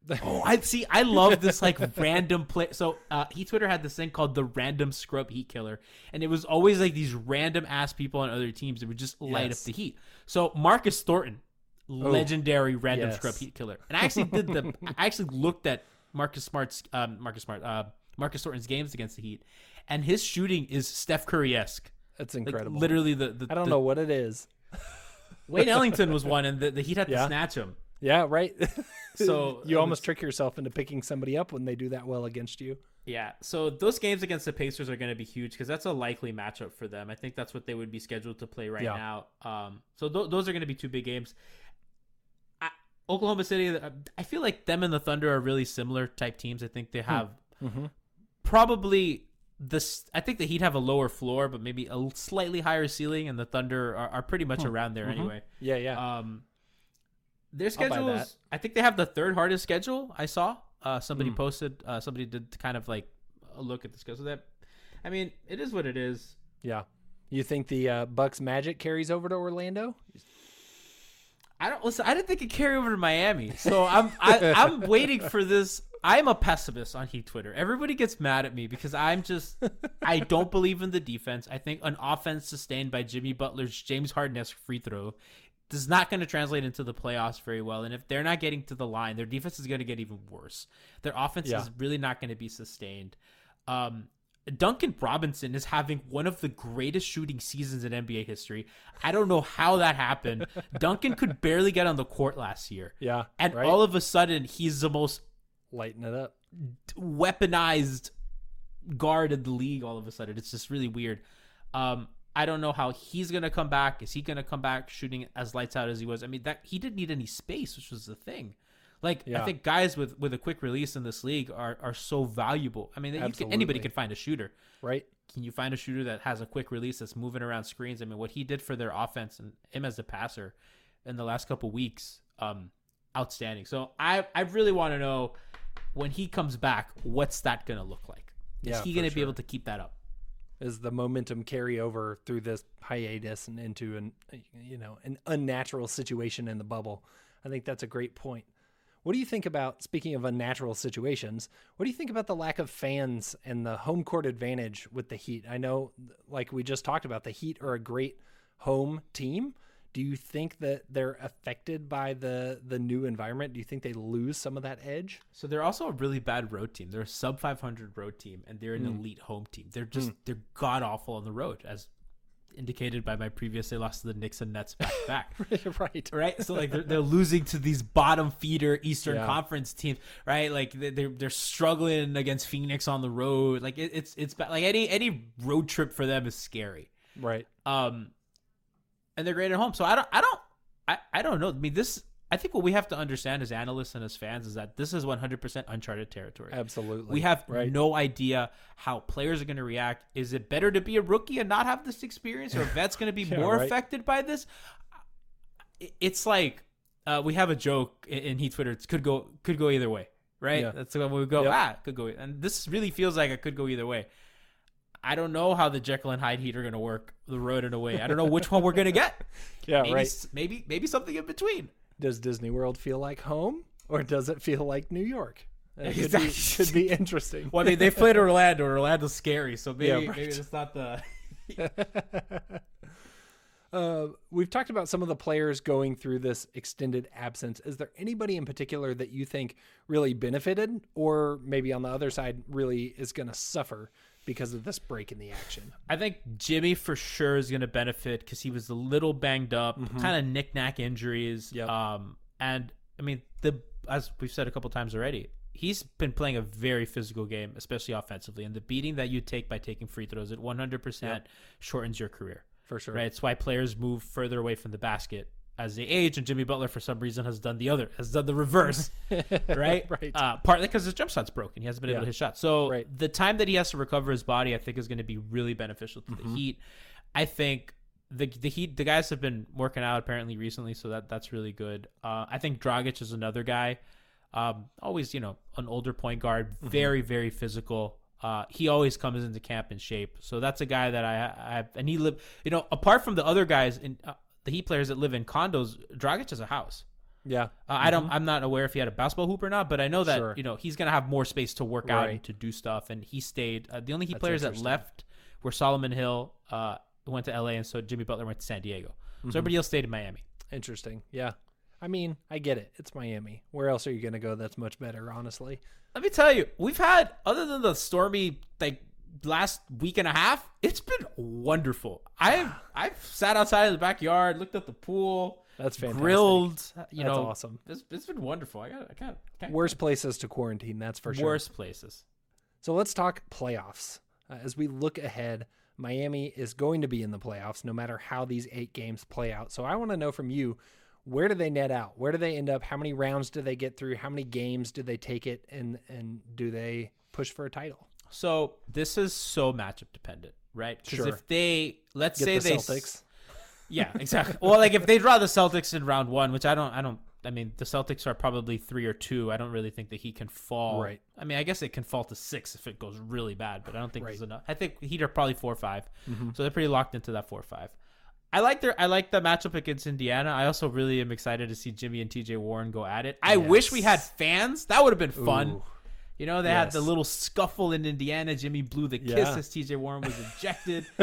Oh, I see. I love this like random play. So uh, Heat Twitter had this thing called the random scrub Heat killer, and it was always like these random ass people on other teams that would just light Yes. up the Heat. So Marcus Thornton, legendary random yes. scrub Heat killer, and I actually did the. I actually looked at Marcus Smart's um, Marcus Smart uh, Marcus Thornton's games against the Heat, and his shooting is Steph Curry esque. That's Like, incredible. literally, the, the I don't the- know what it is. Wayne Ellington was one, and the, the Heat had to snatch him. Yeah, right. So you almost was- trick yourself into picking somebody up when they do that well against you. Yeah, so those games against the Pacers are going to be huge because that's a likely matchup for them. I think that's what they would be scheduled to play right Yeah. now. Um, so th- those are going to be two big games. I, Oklahoma City, uh, I feel like them and the Thunder are really similar type teams. I think they have Mm-hmm. probably this. I think the Heat have a lower floor, but maybe a slightly higher ceiling, and the Thunder are, are pretty much around there Mhm. anyway. Yeah, yeah. Um, their schedule is, I think they have the third hardest schedule. I saw uh, somebody Hmm. posted, uh, somebody did kind of like a look at the schedule. That, I mean, it is what it is. yeah. You think the uh, Bucks Magic carries over to Orlando? I don't listen. I didn't think it carry over to Miami, so I'm I, I'm waiting for this. I'm a pessimist on Heat Twitter. Everybody gets mad at me because I'm just I don't believe in the defense. I think an offense sustained by Jimmy Butler's James Harden free throw is not going to translate into the playoffs very well. And if they're not getting to the line, their defense is going to get even worse. Their offense Yeah. is really not going to be sustained. Um, Duncan Robinson is having one of the greatest shooting seasons in NBA history. I don't know how that happened. Duncan could barely get on the court last year. Yeah, And right? all of a sudden, he's the most Lighten it up. weaponized guard in the league all of a sudden. It's just really weird. Um, I don't know how he's gonna come back. Is he gonna come back shooting as lights out as he was? I mean, that he didn't need any space, which was the thing. Like I think guys with with a quick release in this league are are so valuable. I mean, you can, anybody can find a shooter. Right. Can you find a shooter that has a quick release that's moving around screens? I mean, what he did for their offense and him as a passer in the last couple weeks, um, outstanding. So I I really want to know when he comes back, what's that gonna look like? Is Yeah, he gonna be able to keep that up? Is the momentum carry over through this hiatus and into an you know an unnatural situation in the bubble? I think that's a great point. What do you think about speaking of unnatural situations? What do you think about the lack of fans and the home court advantage with the Heat? I know, like we just talked about, the Heat are a great home team. Do you think that they're affected by the the new environment? Do you think they lose some of that edge? So they're also a really bad road team. They're a sub 500 road team, and they're an Mm. elite home team. They're just they're god awful on the road, as indicated by my previous. They lost to the Knicks and Nets back to back. right. right? So like they're, they're losing to these bottom feeder Eastern Yeah. Conference teams, right? Like they- they're they're struggling against Phoenix on the road. Like it, it's it's bad. like any any road trip for them is scary. Right. Um, and they're great at home. So I don't I don't I, I don't know. I mean, this. I think what we have to understand as analysts and as fans is that this is 100% uncharted territory. Absolutely. We have Right. no idea how players are going to react. Is it better to be a rookie and not have this experience, or vet's going to be Yeah, more right. affected by this? It's like uh, we have a joke in, in Heat Twitter. It could go could go either way, right? Yeah. That's when we go. Yep. Ah, could go. And this really feels like it could go either way. I don't know how the Jekyll and Hyde Heat are going to work the road and away. I don't know which one we're going to get. Yeah, maybe, right. Maybe maybe something in between. Does Disney World feel like home, or does it feel like New York? It could, be, Exactly. could be interesting. Well, I mean, they played Orlando. Orlando's scary, so maybe Yeah, right. maybe it's not the. Uh, we've talked about some of the players going through this extended absence. Is there anybody in particular that you think really benefited, or maybe on the other side really is going to suffer because of this break in the action? I think Jimmy for sure is going to benefit because he was a little banged up, Mhm. kind of knick-knack injuries. Yep. Um, and I mean, the as we've said a couple times already, he's been playing a very physical game, especially offensively. And the beating that you take by taking free throws, it 100% shortens your career. For sure. Right. It's why players move further away from the basket as they age, and Jimmy Butler for some reason has done the other, has done the reverse, right? Right. Uh, partly because his jump shot's broken. He hasn't been able to hit shots. So Right. the time that he has to recover his body, I think, is going to be really beneficial to Mm-hmm. the Heat. I think the the Heat, the guys have been working out apparently recently, so that that's really good. Uh, I think Dragic is another guy. Um, always, you know, an older point guard, Mm-hmm. very very physical. Uh, he always comes into camp in shape, so that's a guy that I, I and he live. You know, apart from the other guys in uh, the Heat players that live in condos, Dragic has a house. Yeah. Uh, I don't. I'm not aware if he had a basketball hoop or not, but I know that Mm-hmm. Sure. you know he's gonna have more space to work out and to do stuff. And he stayed. Uh, the only Heat That's players that left were Solomon Hill, uh, went to LA, and so Jimmy Butler went to San Diego. Mm-hmm. So everybody else stayed in Miami. Interesting. Yeah. I mean, I get it. It's Miami. Where else are you going to go that's much better, honestly? Let me tell you, we've had other than the stormy like last week and a half, it's been wonderful. I've I've sat outside in the backyard, looked at the pool, That's fantastic. grilled. You That's know, awesome. It's, it's been wonderful. I got I can't, can't Worst places to quarantine, that's for sure. worst places. So let's talk playoffs. Uh, as we look ahead, Miami is going to be in the playoffs no matter how these eight games play out. So I want to know from you where do they net out? Where do they end up? How many rounds do they get through? How many games do they take it? And, and do they push for a title? So this is so matchup dependent, right? Because Sure. if they let's Get say the they Celtics. yeah, exactly. well, like if they draw the Celtics in round one, which I don't, I don't. I mean, the Celtics are probably three or two. I don't really think that he can fall. Right. I mean, I guess it can fall to six if it goes really bad, but I don't think Right. there's enough. I think Heat are probably four or 5 Mhm. so they're pretty locked into that four or five. I like their I like the matchup against Indiana. I also really am excited to see Jimmy and TJ Warren go at it. I wish we had fans. That would have been fun. Ooh. You know, they had the little scuffle in Indiana. Jimmy blew the kiss Yeah. as TJ Warren was ejected.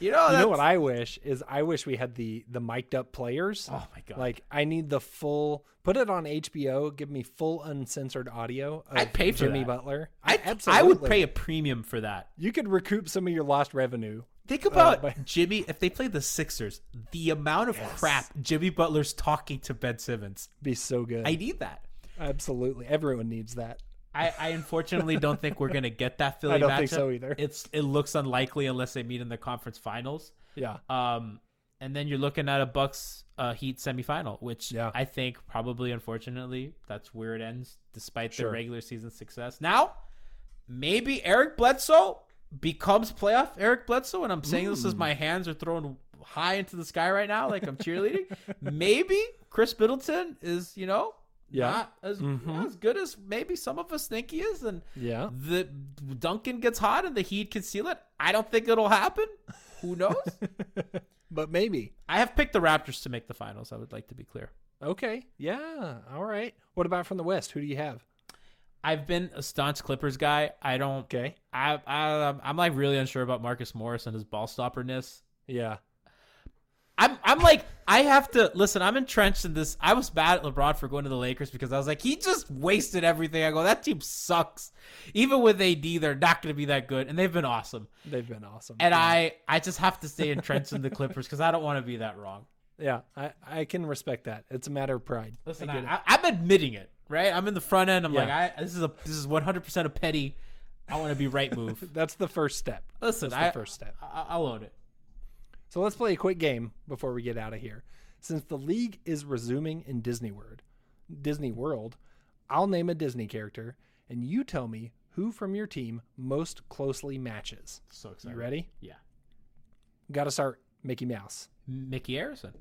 you know, you know what I wish is I wish we had the the mic'd up players. Oh my god! Like I need the full. Put it on HBO. Give me full uncensored audio. Of I'd pay for Jimmy that. Butler. I, absolutely. I would pay a premium for that. You could recoup some of your lost revenue. Think uh, about but- Jimmy if they played the Sixers. The amount of crap Jimmy Butler's talking to Ben Simmons. Be so good. I need that. Absolutely. Everyone needs that. I, I unfortunately don't think we're gonna get that Philly I don't matchup. think so either. It's it looks unlikely unless they meet in the conference finals. Yeah. Um, and then you're looking at a Bucks uh, Heat semifinal, which Yeah. I think probably, unfortunately, that's where it ends, despite Sure. their regular season success. Now, maybe Eric Bledsoe becomes playoff Eric Bledsoe, and I'm saying this as my hands are thrown high into the sky right now, like I'm cheerleading. maybe Khris Middleton is, you know, Yeah. not as Mhm. as good as maybe some of us think he is, and Yeah. the Duncan gets hot and the Heat can seal it. I don't think it'll happen. Who knows? But maybe. I have picked the Raptors to make the finals. I would like to be clear. Okay. Yeah. All right. What about from the West? Who do you have? I've been a staunch Clippers guy. I don't. Okay. I, I I'm like really unsure about Marcus Morris and his ball stopperness. Yeah. I'm I'm like I have to listen. I'm entrenched in this. I was bad at LeBron for going to the Lakers because I was like he just wasted everything. I go that team sucks. Even with AD, they're not going to be that good, and they've been awesome. They've been awesome. And yeah. I I just have to stay entrenched in the Clippers because I don't want to be that wrong. Yeah. I, I can respect that. It's a matter of pride. Listen, I I'm admitting it, right? I'm in the front end. I'm Yeah. like, I this is a this is 100 percent a petty. I want to be right move. That's the first step. Listen, That's the I, first step. I, I'll own it. So let's play a quick game before we get out of here. Since the league is resuming in Disney World, Disney World, I'll name a Disney character and you tell me who from your team most closely matches. So excited. You ready? Yeah. Got to start Mickey Mouse. Micky Arison.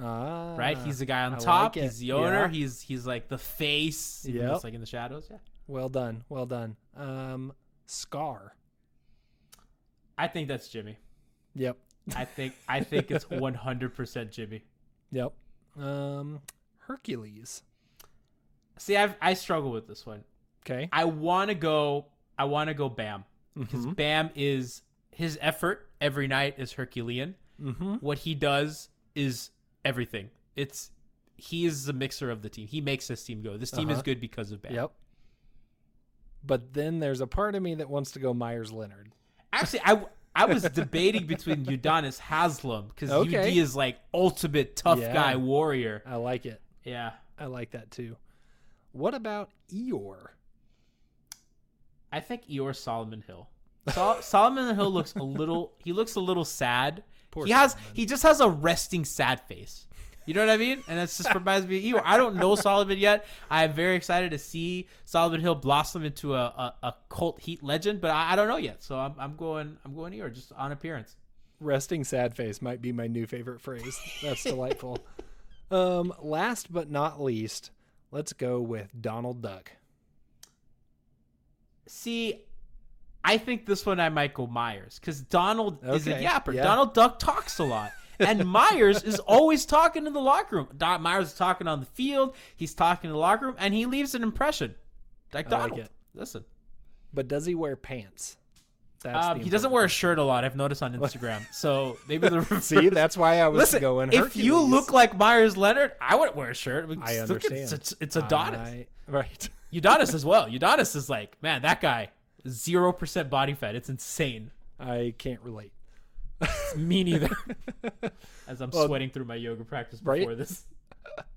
Ah, right? He's the guy on I top. like. He's the owner. Yeah. He's he's like the face. Yeah, like in the shadows. Yeah. Well done. Well done. Um, Scar. I think that's Jimmy. Yep. I think I think it's 100% Jimmy. Yep. Um, Hercules. See, I I struggle with this one. Okay. I want to go. I want to go Bam because Mhm. Bam is his effort every night is Herculean. Mm-hmm. What he does is everything. It's he is the mixer of the team. He makes this team go. This team is Uh-huh. good because of Bam. Yep. But then there's a part of me that wants to go Meyers Leonard. Actually, I I was debating between Udonis Haslam because Okay. UD is like ultimate tough Yeah. guy warrior. I like it. Yeah, I like that too. What about Eeyore? I think Eeyore Solomon Hill. Sol- Solomon Hill looks a little. He looks a little sad. Poor he has. Solomon. He just has a resting sad face. You know what I mean? And that's just reminds me of Eeyore. I don't know Solomon yet. I am very excited to see Solomon Hill blossom into a, a, a cult heat legend, but I, I don't know yet. So I'm, I'm going. I'm going Eeyore just on appearance. Resting sad face might be my new favorite phrase. That's delightful. Um, last but not least, let's go with Donald Duck. See, I think this one I might go Meyers because Donald is a yapper. yeah. Donald Duck talks a lot. And Meyers is always talking in the locker room. Meyers is talking on the field. He's talking in the locker room, and he leaves an impression. Like I like it. Listen, But does he wear pants? That's um, he doesn't wear a shirt a lot. I've noticed on Instagram. so maybe the reverse. See, that's why I was Listen, going if you look like Meyers Leonard, I wouldn't wear a shirt. mean, I look at- understand. It's, it's Adonis. I- right. Udonis as well. Udonis is like, man, that guy, zero percent body fat. It's insane. I can't relate. Me neither. As I'm Well, sweating through my yoga practice right? before this.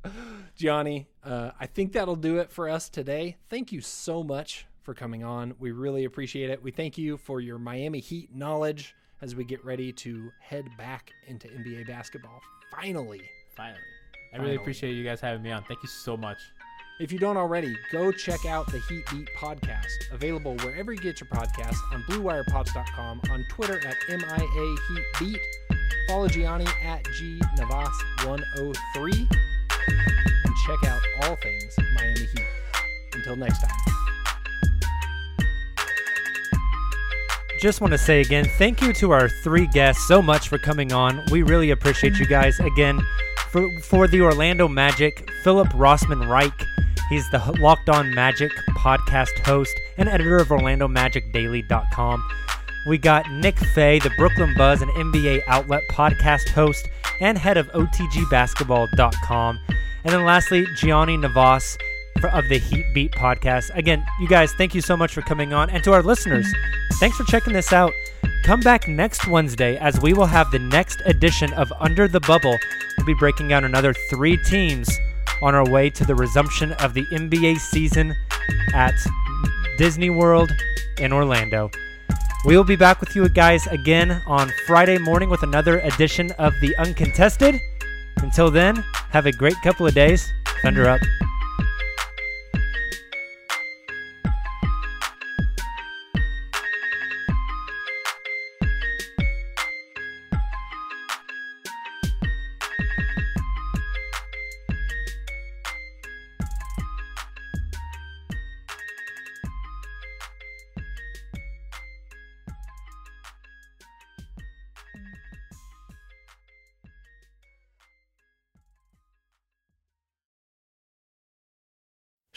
Johnny, uh, I think that'll do it for us today. Thank you so much for coming on. We really appreciate it. We thank you for your Miami Heat knowledge as we get ready to head back into NBA basketball. Finally. Finally. I really Finally. appreciate you guys having me on. Thank you so much. If you don't already, go check out the Heat Beat podcast, available wherever you get your podcasts on BlueWirePods.com, on Twitter at MIA Heat Beat. Follow Gianni at G Navas103 and check out all things Miami Heat. Until next time. Just want to say again, thank you to our three guests so much for coming on. We really appreciate you guys. Again, for, for the Orlando Magic, Philip Rossman Reich. He's the Locked On Magic podcast host and editor of OrlandoMagicDaily.com. We got Nick Fay, the Brooklyn Buzz and NBA Outlet podcast host and head of OTGBasketball.com. And then lastly, Gianni Navas of the Heat Beat podcast. Again, you guys, thank you so much for coming on. And to our listeners, thanks for checking this out. Come back next Wednesday as we will have the next edition of Under the Bubble. We'll be breaking down another three teams on our way to the resumption of the NBA season at Disney World in Orlando. We will be back with you guys again on Friday morning with another edition of The Uncontested. Until then, have a great couple of days. Thunder up.